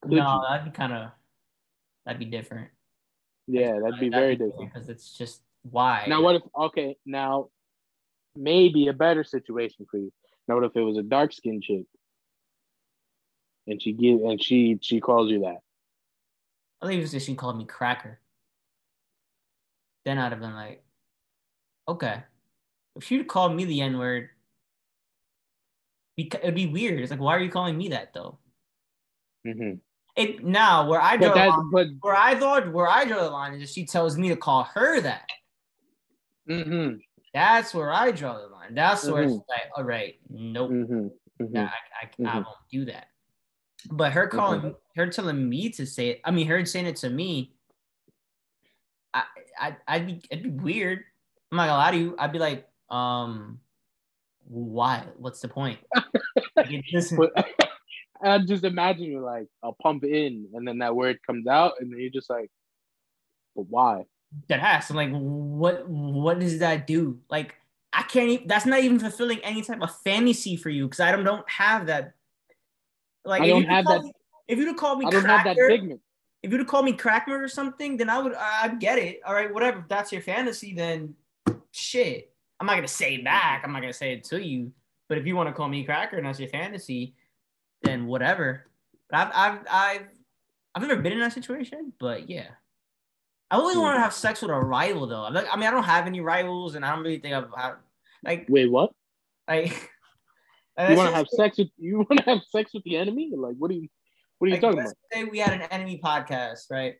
Could no, you? that'd be kind of, that'd be different. Yeah, that'd be very different. because it's just why. Now what if? Okay, now maybe a better situation for you. Now what if it was a dark skinned chick, and she give and she she calls you that? I think it was just she called me cracker. Then I'd have been like, okay. If she'd called me the N word, it'd be weird. It's like, why are you calling me that though? Mm-hmm. It now where I draw line, but where I thought where I draw the line is if she tells me to call her that. hmm That's where I draw the line. That's where it's Mhm. like, all right, nope. hmm hmm Yeah, I, I, I Mhm. won't do that. But her calling, her telling me to say it. I mean, her saying it to me. I, I, I'd be, it'd be weird. I'm not gonna lie to you. I'd be like, um, why? What's the point? Like, it doesn't- But I just imagine you like I'll pump in and then that word comes out and then you're just like, but why? That has. I'm like, what? What does that do? Like, I can't. Even, that's not even fulfilling any type of fantasy for you because I don't, don't have that. Like, I don't have that- me- if you'd have called me, I don't have that cracker, pigment. if you'd have called me Crackmer or something, then I would I'd get it. All right, whatever. If that's your fantasy, then shit. I'm not gonna say back. I'm not gonna say it to you. But if you want to call me Cracker and that's your fantasy, then whatever. But I've I've I've I've never been in that situation, but yeah. I always wanted to have sex with a rival though. I'm like, I mean, I don't have any rivals, and I don't really think I've had like Wait, what? like. You want to have sex with you want to have sex with the enemy? Like, what are you what are you like, talking about? say we had an enemy podcast, right?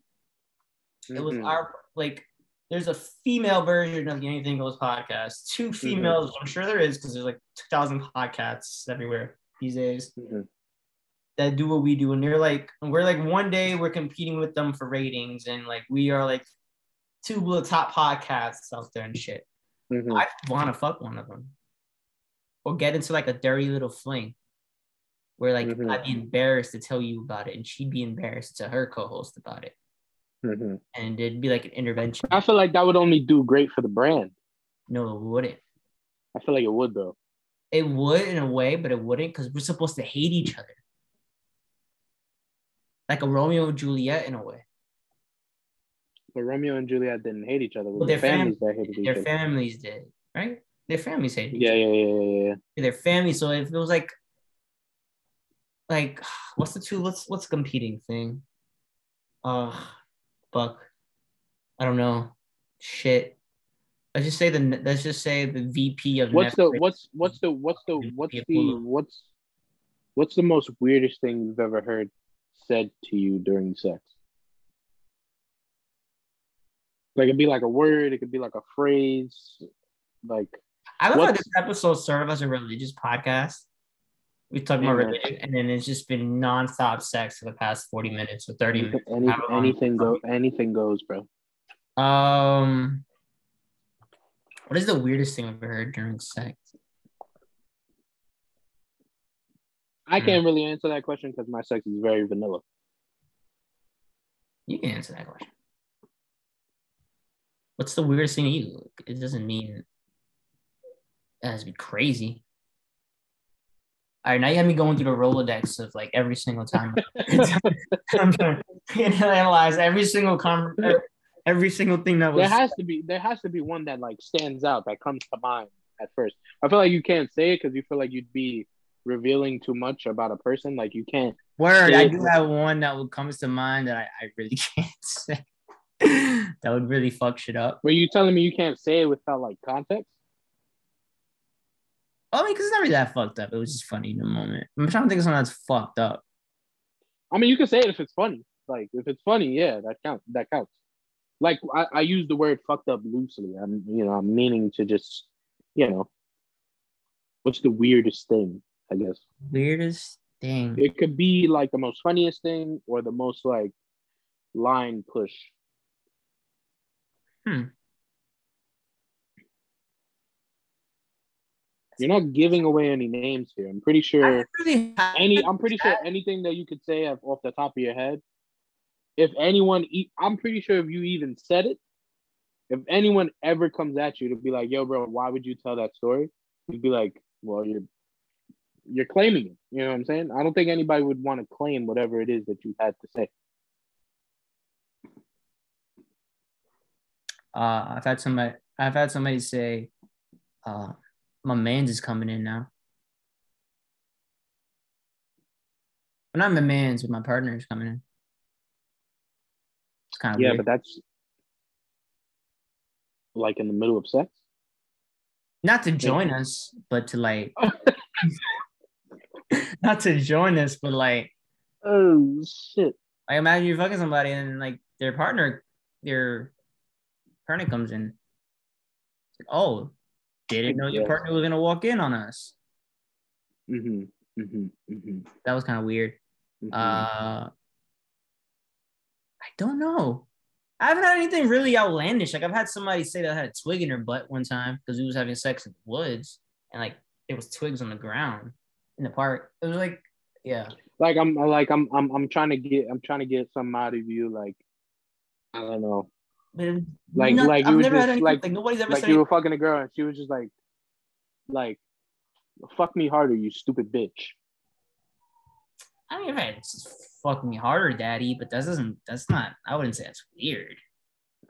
It was Mhm. our like. There's a female version of the Anything Goes podcast. Two females, I'm sure there is because there's like 2,000 podcasts everywhere these days Mhm. That do what we do, and they're like, we're like one day we're competing with them for ratings, and like we are like two of the top podcasts out there and shit. Mhm. I want to fuck one of them, or get into like a dirty little fling, where like Mhm. I'd be embarrassed to tell you about it, and she'd be embarrassed to her co-host about it, Mhm. and it'd be like an intervention. I feel like that would only do great for the brand. No, it wouldn't. I feel like it would though. It would in a way, but it wouldn't because we're supposed to hate each other, like a Romeo and Juliet in a way. But Romeo and Juliet didn't hate each other. Well, their their families that hated each Their other. families did, right? Their families hated each Yeah, yeah, yeah, yeah, yeah. their family. So if it was like, like, what's the two? What's what's competing thing? Uh, fuck, I don't know. Shit. Let's just say the let's just say the VP of What's the what's what's the what's the what's the what's what's the most weirdest thing you've ever heard said to you during sex? Like it'd be like a word, it could be like a phrase, like I love how this episode served as a religious podcast. We talk about religion, and then it's just been nonstop sex for the past forty minutes or thirty minutes. any, anything go anything goes, bro. Um, what is the weirdest thing I've ever heard during sex? I Hmm. can't really answer that question because my sex is very vanilla. You can answer that question. What's the weirdest thing to you? It doesn't mean it has to be crazy. All right, now you have me going through the Rolodex of like every single time. I'm trying to analyze every single com- every single thing that was. There has to be there has to be one that like stands out that comes to mind at first. I feel like you can't say it because you feel like you'd be revealing too much about a person. Like you can't. Word, I do have one that comes to mind that I, I really can't say. that would really fuck shit up. Were you telling me you can't say it without like context? I mean, because it's not really that fucked up. It was just funny in the moment. I'm trying to think of something that's fucked up. I mean, you can say it if it's funny. Like if it's funny, yeah, that counts. That counts. Like I, I use the word fucked up loosely. I'm you know I'm meaning to just you know what's the weirdest thing? I guess Weirdest thing. it could be like the most funniest thing or the most like line push. Hmm. You're not giving away any names here. I'm pretty sure really any. I'm pretty sure anything that you could say off off the top of your head. If anyone, e- I'm pretty sure if you even said it, if anyone ever comes at you to be like, "Yo, bro, why would you tell that story?" You'd be like, "Well, you're you're claiming it." You know what I'm saying? I don't think anybody would want to claim whatever it is that you had to say. Uh, I've had somebody. I've had somebody say, uh, "My man's is coming in now." Well, not my man's, but my partner's coming in. It's kind of Yeah, weird. but that's like in the middle of sex. not to join us, but to like, not to join us, but like, Oh shit! I imagine you're fucking somebody and like their partner, their partner comes in. Like, oh, didn't know your partner was gonna walk in on us. Mm-hmm. Mm-hmm. Mm-hmm. That was kind of weird. mm-hmm. Uh, I don't know. I haven't had anything really outlandish. Like I've had somebody say that I had a twig in her butt one time because we was having sex in the woods and like there was twigs on the ground in the park. It was like, yeah, like I'm like I'm I'm I'm trying to get I'm trying to get something out of you like I don't know Like- not- like you I've never just, like- like, nobody's ever like said you were fucking a girl and she was just like like fuck me harder you stupid bitch I mean, right, it's just fuck me harder, daddy, but that doesn't. That's not. I wouldn't say that's weird.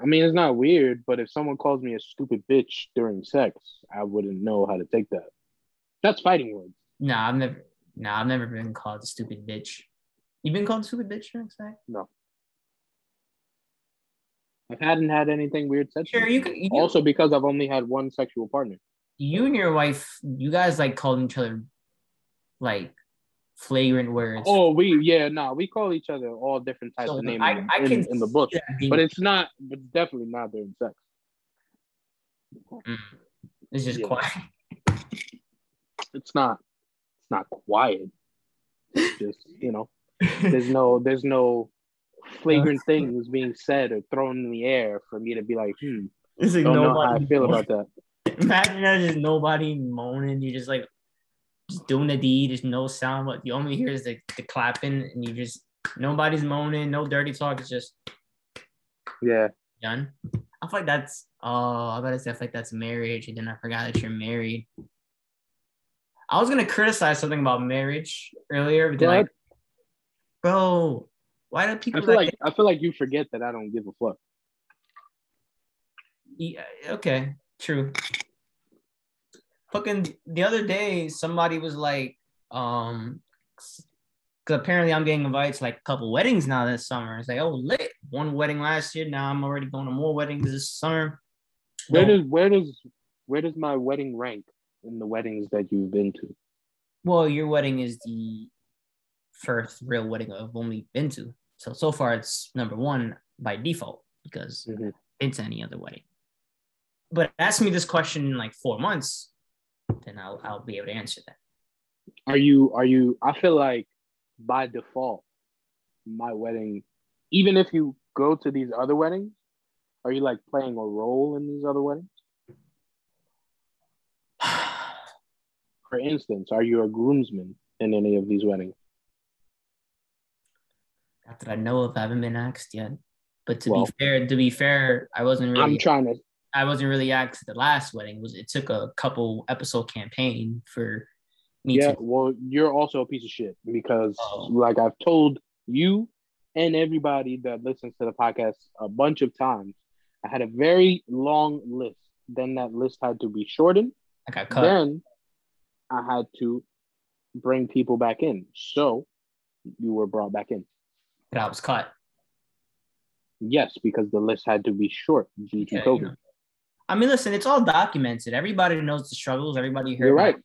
I mean it's not weird but if someone calls me a stupid bitch during sex I wouldn't know how to take that that's fighting words No, I've never. No, I've never been called a stupid bitch. You've been called a stupid bitch during? No. I hadn't had anything weird said to Sure, me. you could. You, also because I've only had one sexual partner you and your wife, you guys like called each other like flagrant words. oh we yeah no we call each other all different types So of names I, in, I can in the book see that being- but it's not but definitely not during sex Mm. it's just Yeah. quiet. it's not it's not quiet it's just you know there's no there's no flagrant things being said or thrown in the air for me to be like hmm It's like don't know how I feel about that Imagine that just nobody moaning. You just like just doing the deed. There's no sound. What you only hear is the, the clapping, and you just nobody's moaning. No dirty talk. It's just yeah done. I feel like that's oh, I gotta say I feel like that's marriage, and then I forgot that you're married. I was gonna criticize something about marriage earlier, but then like, bro, why do I people feel like, like I feel like you forget that I don't give a fuck Yeah, okay, true. Fucking the other day, somebody was like, um, because apparently I'm getting invited to like a couple weddings now this summer. It's like, oh, lit. One wedding last year. Now I'm already going to more weddings this summer. where No. does where does where does my wedding rank in the weddings that you've been to Well, your wedding is the first real wedding I've only been to. So so far it's number one by default because Mhm. it's any other wedding. But ask me this question in like four months, then I'll I'll be able to answer that. are you are you I feel like by default my wedding even if you go to these other weddings are you like playing a role in these other weddings for instance are you a groomsman in any of these weddings Not that I know of, I haven't been asked yet. But to Well- be fair, to be fair, I wasn't really i'm trying to I wasn't really asked at the last wedding. It was it took a couple episode campaign for Me yeah, too. well, you're also a piece of shit because, Oh. like I've told you and everybody that listens to the podcast a bunch of times, I had a very long list. Then that list had to be shortened. I got cut. Then I had to bring people back in. So you were brought back in. but I was cut. Yes, because the list had to be short due to Yeah, COVID. you know. I mean, listen, it's all documented. Everybody knows the struggles. Everybody heard. You're right.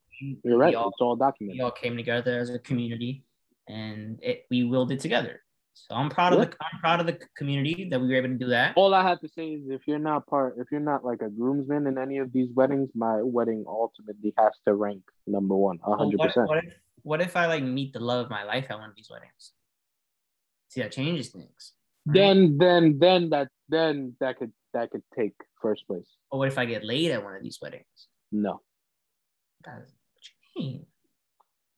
You're right. All, It's all documented. we all came together as a community, and it, we willed it together. So I'm proud of the I'm proud of the community that we were able to do that. All I have to say is if you're not part, if you're not like a groomsman in any of these weddings, my wedding ultimately has to rank number one, a Well, one, hundred percent. what if what if I like meet the love of my life at one of these weddings? See, that changes things. right? Then, then, then that, then that could that could take first place. or what if I get laid at one of these weddings? No, That's what you mean?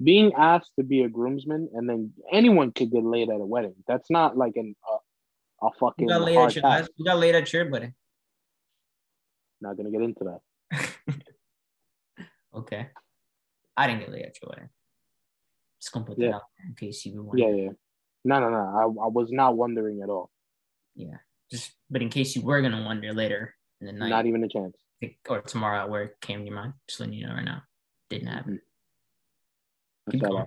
Being asked to be a groomsman and then anyone could get laid at a wedding. That's not like an uh, a fucking You got laid hard at your task. you got laid at your wedding. Not gonna get into that. Okay. I didn't get laid at your wedding. Just gonna put that Yeah. out in case you were Yeah, wondering. yeah. No, no, no. I, I was not wondering at all. Yeah. Just but in case you were gonna wonder later in the night Not even a chance. or tomorrow at work came to your mind, just letting you know right now. Didn't happen. That's Keep going.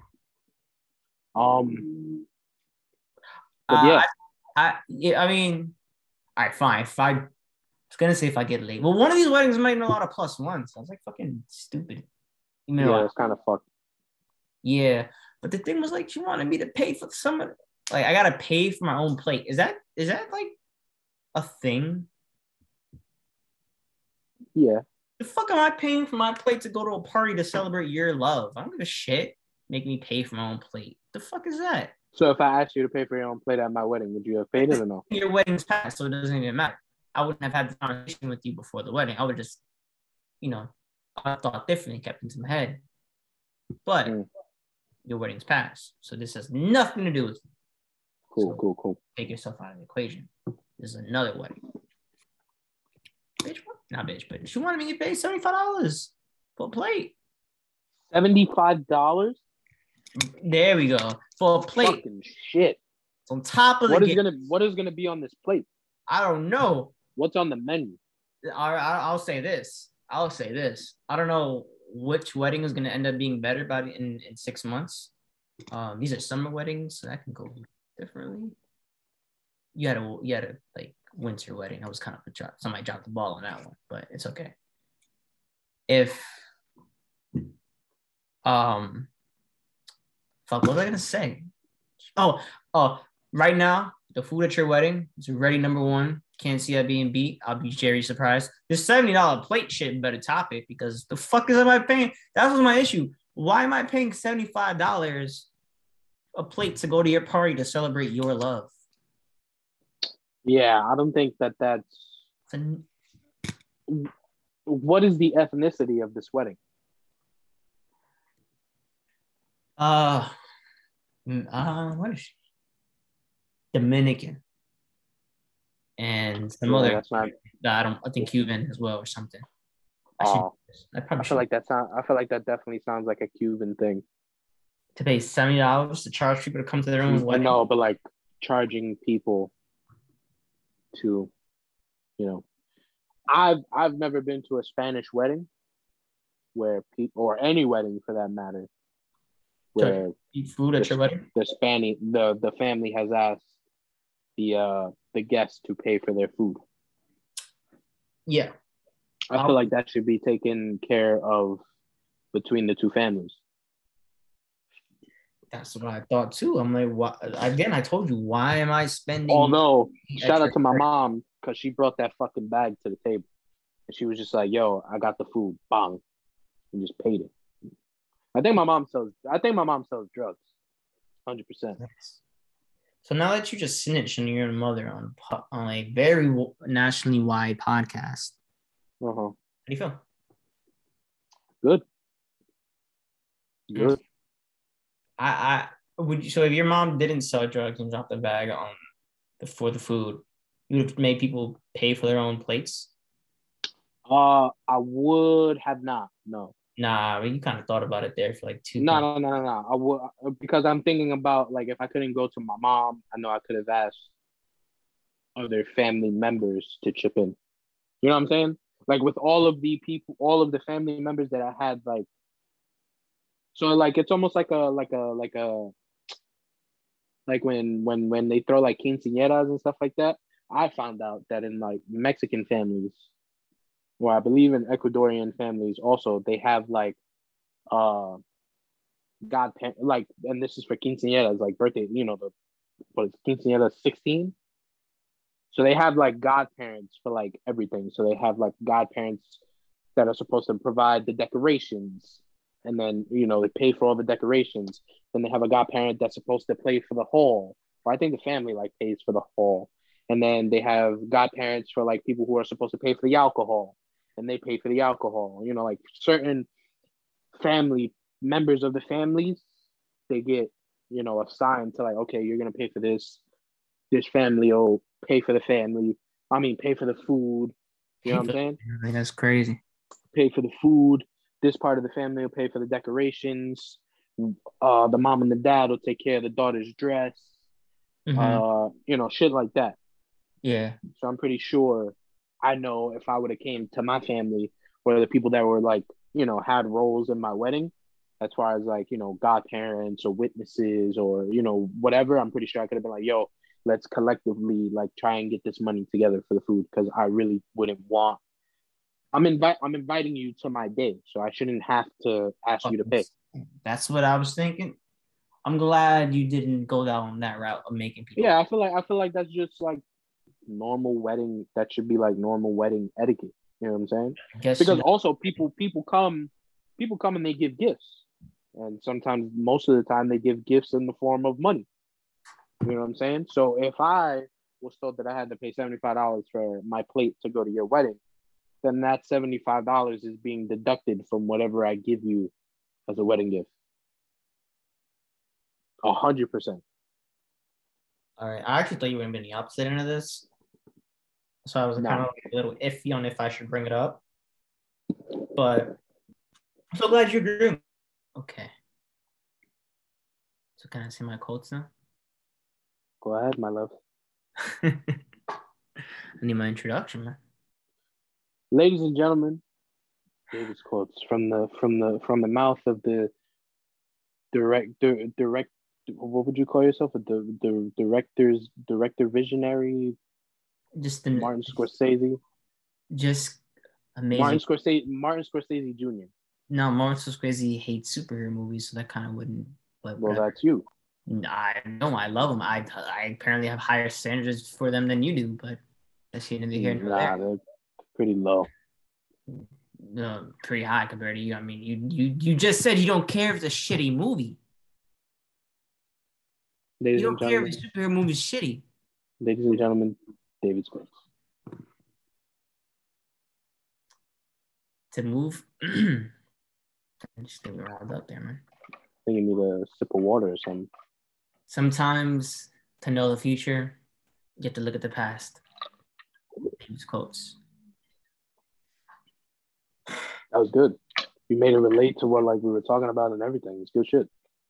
Um, Uh, yeah, I, I yeah, I mean, all right, fine. If I, I was gonna say if I get late, well, one of these weddings might be a lot of plus ones. I was like fucking stupid. You know, yeah, it's kind of fucked. yeah. But the thing was like, she wanted me to pay for some of, like, I gotta pay for my own plate. Is that is that like a thing? Yeah, The fuck am I paying for my plate to go to a party to celebrate your love? I don't give a shit. Make me pay for my own plate. The fuck is that? So if I asked you to pay for your own plate at my wedding, would you have paid it or no? Your wedding's past, so it doesn't even matter. I wouldn't have had the conversation with you before the wedding. I would just, you know, I thought differently, kept into my head. But Mm. your wedding's past, so this has nothing to do with you. Cool, cool, cool. Take yourself out of the equation. This is another wedding. Bitch, what? Not bitch, but she wanted me to pay seventy five dollars for a plate. Seventy-five dollars. There we go for a plate. Fucking shit. It's on top of the. What is gonna What is gonna be on this plate? I don't know. What's on the menu? I, I, I'll say this. I'll say this. I don't know which wedding is going to end up being better by the, in, in six months. Um, these are summer weddings, so that can go differently. You had a you had a like winter wedding. That was kind of a drop. Somebody dropped the ball on that one, but it's okay. If um, fuck, what was I gonna say? Oh, oh, right now the food at your wedding is already number one. Can't see that being beat. I'll be very surprised. This seventy dollar plate shit better top it because the fuck is am I paying? That was my issue. Why am I paying seventy five dollars a plate to go to your party to celebrate your love? Yeah, I don't think that that's. An- What is the ethnicity of this wedding? Uh, uh, what is she? Dominican. And some Yeah, other, not- I don't, I think Cuban as well or something. I, should, Oh, I I probably feel should like that sound. I feel like that definitely sounds like a Cuban thing. to pay seventy dollars to charge people to come to their own I wedding. know, but like charging people to, you know, I've I've never been to a Spanish wedding where people or any wedding for that matter, where Eat food at your wedding. the Spanish the the family has asked the uh the guests to pay for their food. Yeah, I I'll- feel like that should be taken care of between the two families. that's what I thought too. I'm like, what? Again, I told you, why am I spending? Although, money shout out to my mom because she brought that fucking bag to the table, and she was just like, "Yo, I got the food, bang," and just paid it. I think my mom sells. I think my mom sells drugs, hundred percent. So now that you just snitched on your mother on on a very nationally wide podcast, Uh huh. how do you feel? Good. Good. I, I would. you- So if your mom didn't sell drugs and dropped the bag on the for the food, you would have made people pay for their own plates. Uh, I would have not. No. Nah, but you kind of thought about it there for like two. No, no, no, no, no. I will because I'm thinking about like if I couldn't go to my mom, I know I could have asked other family members to chip in. You know what I'm saying? Like with all of the people, all of the family members that I had, like, so like it's almost like a like a like a like when when when they throw like quinceañeras and stuff like that. I found out that in like Mexican families, or I believe in Ecuadorian families also, they have like uh godparent like and this is for quinceañeras, like birthday, you know, the what is quinceañera 16? So they have like godparents for like everything. So they have like godparents that are supposed to provide the decorations and then you know they pay for all the decorations. Then they have a godparent that's supposed to pay for the hall. Or I think the family like pays for the hall. And then they have godparents for like people who are supposed to pay for the alcohol and they pay for the alcohol. You know, like certain family members of the families, they get, you know, assigned to like, okay, you're gonna pay for this. This family will pay for the family. I mean, pay for the food. You know what I'm saying? That's crazy. Pay for the food. This part of the family will pay for the decorations. Uh, the mom and the dad will take care of the daughter's dress. Mm-hmm. Uh, you know, shit like that. Yeah. So I'm pretty sure I know if I would have came to my family or the people that were like, you know, had roles in my wedding, as far as like, you know, godparents or witnesses or, you know, whatever, I'm pretty sure I could have been like, yo, let's collectively like try and get this money together for the food because I really wouldn't want I'm invite I'm inviting you to my day, so I shouldn't have to ask you to pay. That's what I was thinking. I'm glad you didn't go down that route of making people. Yeah, I feel like I feel like that's just like normal wedding. That should be like normal wedding etiquette. You know what I'm saying? because you know. also people people come people come and they give gifts, and sometimes most of the time they give gifts in the form of money. You know what I'm saying? So if I was told that I had to pay $75 for my plate to go to your wedding, then that $75 is being deducted from whatever I give you as a wedding gift. A hundred percent. All right. I actually thought you were gonna be the opposite end of this. So I was no. kind of a little iffy on if I should bring it up. But I'm so glad you agree. Okay. So can I see my quotes now? Go ahead, my love. I need my introduction, man. Ladies and gentlemen, David's quotes from the from the from the mouth of the director direct what would you call yourself? A the the director's director visionary just the Martin Scorsese. Just amazing. Martin Scorsese Martin Scorsese Jr. No, Martin Scorsese hates superhero movies, so that kind of wouldn't. But well, that's you. I know I love them. I I apparently have higher standards for them than you do, but that's neither here nor nah, there. They're pretty low. No, pretty high compared to you. I mean, you you you just said you don't care if it's a shitty movie. Ladies you don't care if the superhero movie is shitty. Ladies and gentlemen, David's quotes. To move, I'm just getting riled up there, man. I think you need a sip of water or something. Sometimes to know the future, you have to look at the past. These quotes. That was good. You made it relate to what like we were talking about and everything. It's good shit.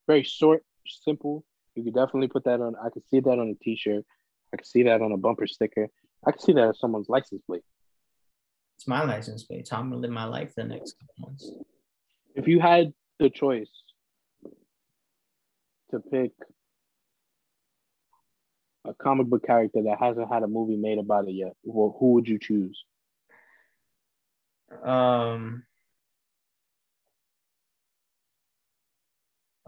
Very short, simple. You could definitely put that on. I could see that on a t-shirt. I can see that on a bumper sticker. I can see that as someone's license plate. It's my license plate. So I'm gonna live my life the next couple months. If you had the choice to pick a comic book character that hasn't had a movie made about it yet, well, who would you choose? Um,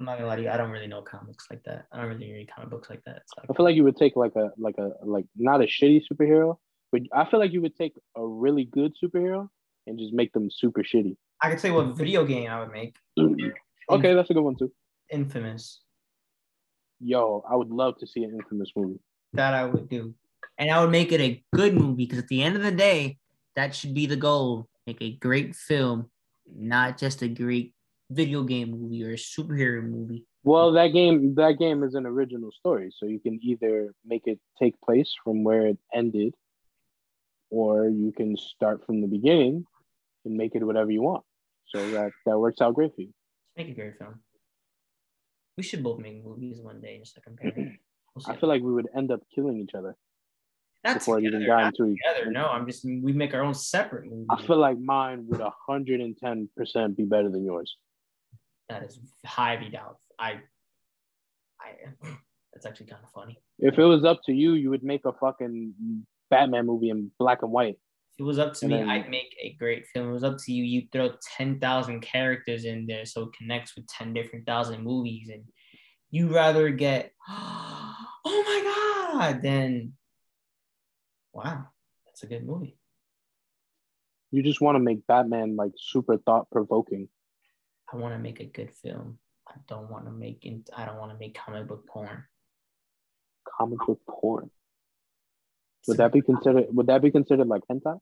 I'm not gonna lie to you. I don't really know comics like that. I don't really read comic books like that. Like, I feel like you would take like a like a like not a shitty superhero, but I feel like you would take a really good superhero and just make them super shitty. I could say what video game I would make. okay, that's a good one too. Infamous. Yo, I would love to see an infamous movie. That I would do. And I would make it a good movie because at the end of the day, that should be the goal. Make a great film, not just a great video game movie or a superhero movie. Well, that game that game is an original story, so you can either make it take place from where it ended, or you can start from the beginning and make it whatever you want. So that that works out great for you. Make a great film. We should both make movies one day just to compare. We'll I feel like we would end up killing each other not before together, even got into each together. No, I'm just we make our own separate movies. I feel like mine would hundred and ten percent be better than yours. That is highly doubtful. I, I, that's actually kind of funny. If it was up to you, you would make a fucking Batman movie in black and white. If it was up to And me, then- I'd make a great film. If it was up to you, you throw ten thousand characters in there so it connects with ten different thousand movies, and you rather get, oh my god, then wow, that's a good movie. You just want to make Batman like super thought provoking. I want to make a good film. I don't want to make. In, I don't want to make comic book porn. Comic book porn. Would that be considered? Would that be considered like hentai?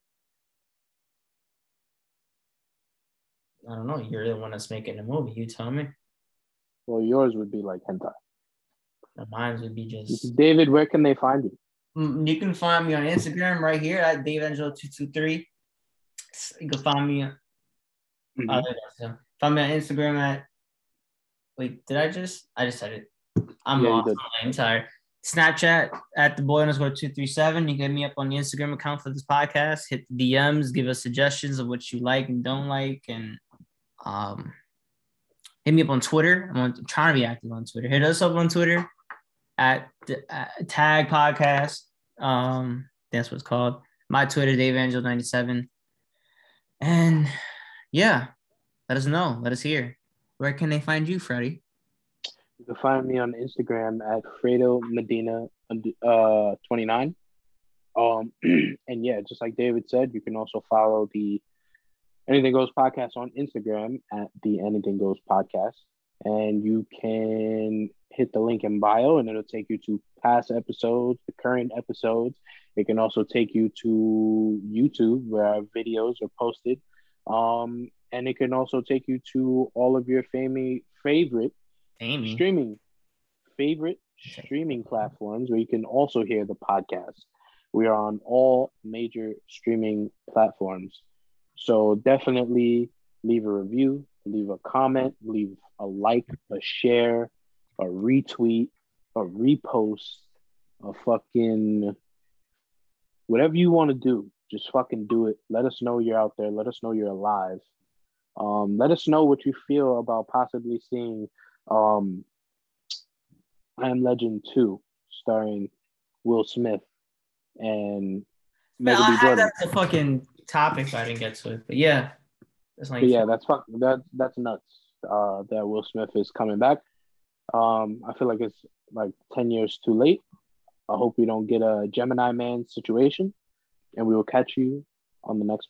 I don't know. You're the one that's making the movie. You tell me. Well, yours would be like hentai. Mine would be just. David, where can they find you? Mm, You can find me on Instagram right here at DaveAngelo223. You can find me. Mm-hmm. Uh, so find me on Instagram at. Wait, did I just? I just said it. I'm Yeah, lost. I'm tired. Snapchat at the boy underscore two three seven. You can hit me up on the Instagram account for this podcast. Hit the DMs. Give us suggestions of what you like and don't like, and um, hit me up on Twitter. I'm, on, I'm trying to be active on Twitter. Hit us up on Twitter at, the- at Tag Podcast. Um, that's what's called. My Twitter, Dave Angel ninety seven. And yeah, let us know. Let us hear. Where can they find you, Freddy? You can find me on Instagram at Fredo Medina uh 29. Um and yeah, just like David said, you can also follow the Anything Goes podcast on Instagram at the Anything Goes podcast. And you can hit the link in bio and it'll take you to past episodes, the current episodes. It can also take you to YouTube where our videos are posted. Um, and it can also take you to all of your fami- favorite Amy. streaming favorite streaming platforms where you can also hear the podcast. We are on all major streaming platforms. So definitely leave a review, leave a comment, leave a like, a share, a retweet, a repost, a fucking whatever you want to do. Just fucking do it. Let us know you're out there. Let us know you're alive. Um, let us know what you feel about possibly seeing um, I Am Legend 2, starring Will Smith and Man, Michael I B. Jordan. that as a fucking topic, I didn't get to it. But yeah, that's But yeah, that's fuck that that's nuts. Uh, that Will Smith is coming back. Um, I feel like it's like ten years too late. I hope we don't get a Gemini Man situation, and we will catch you on the next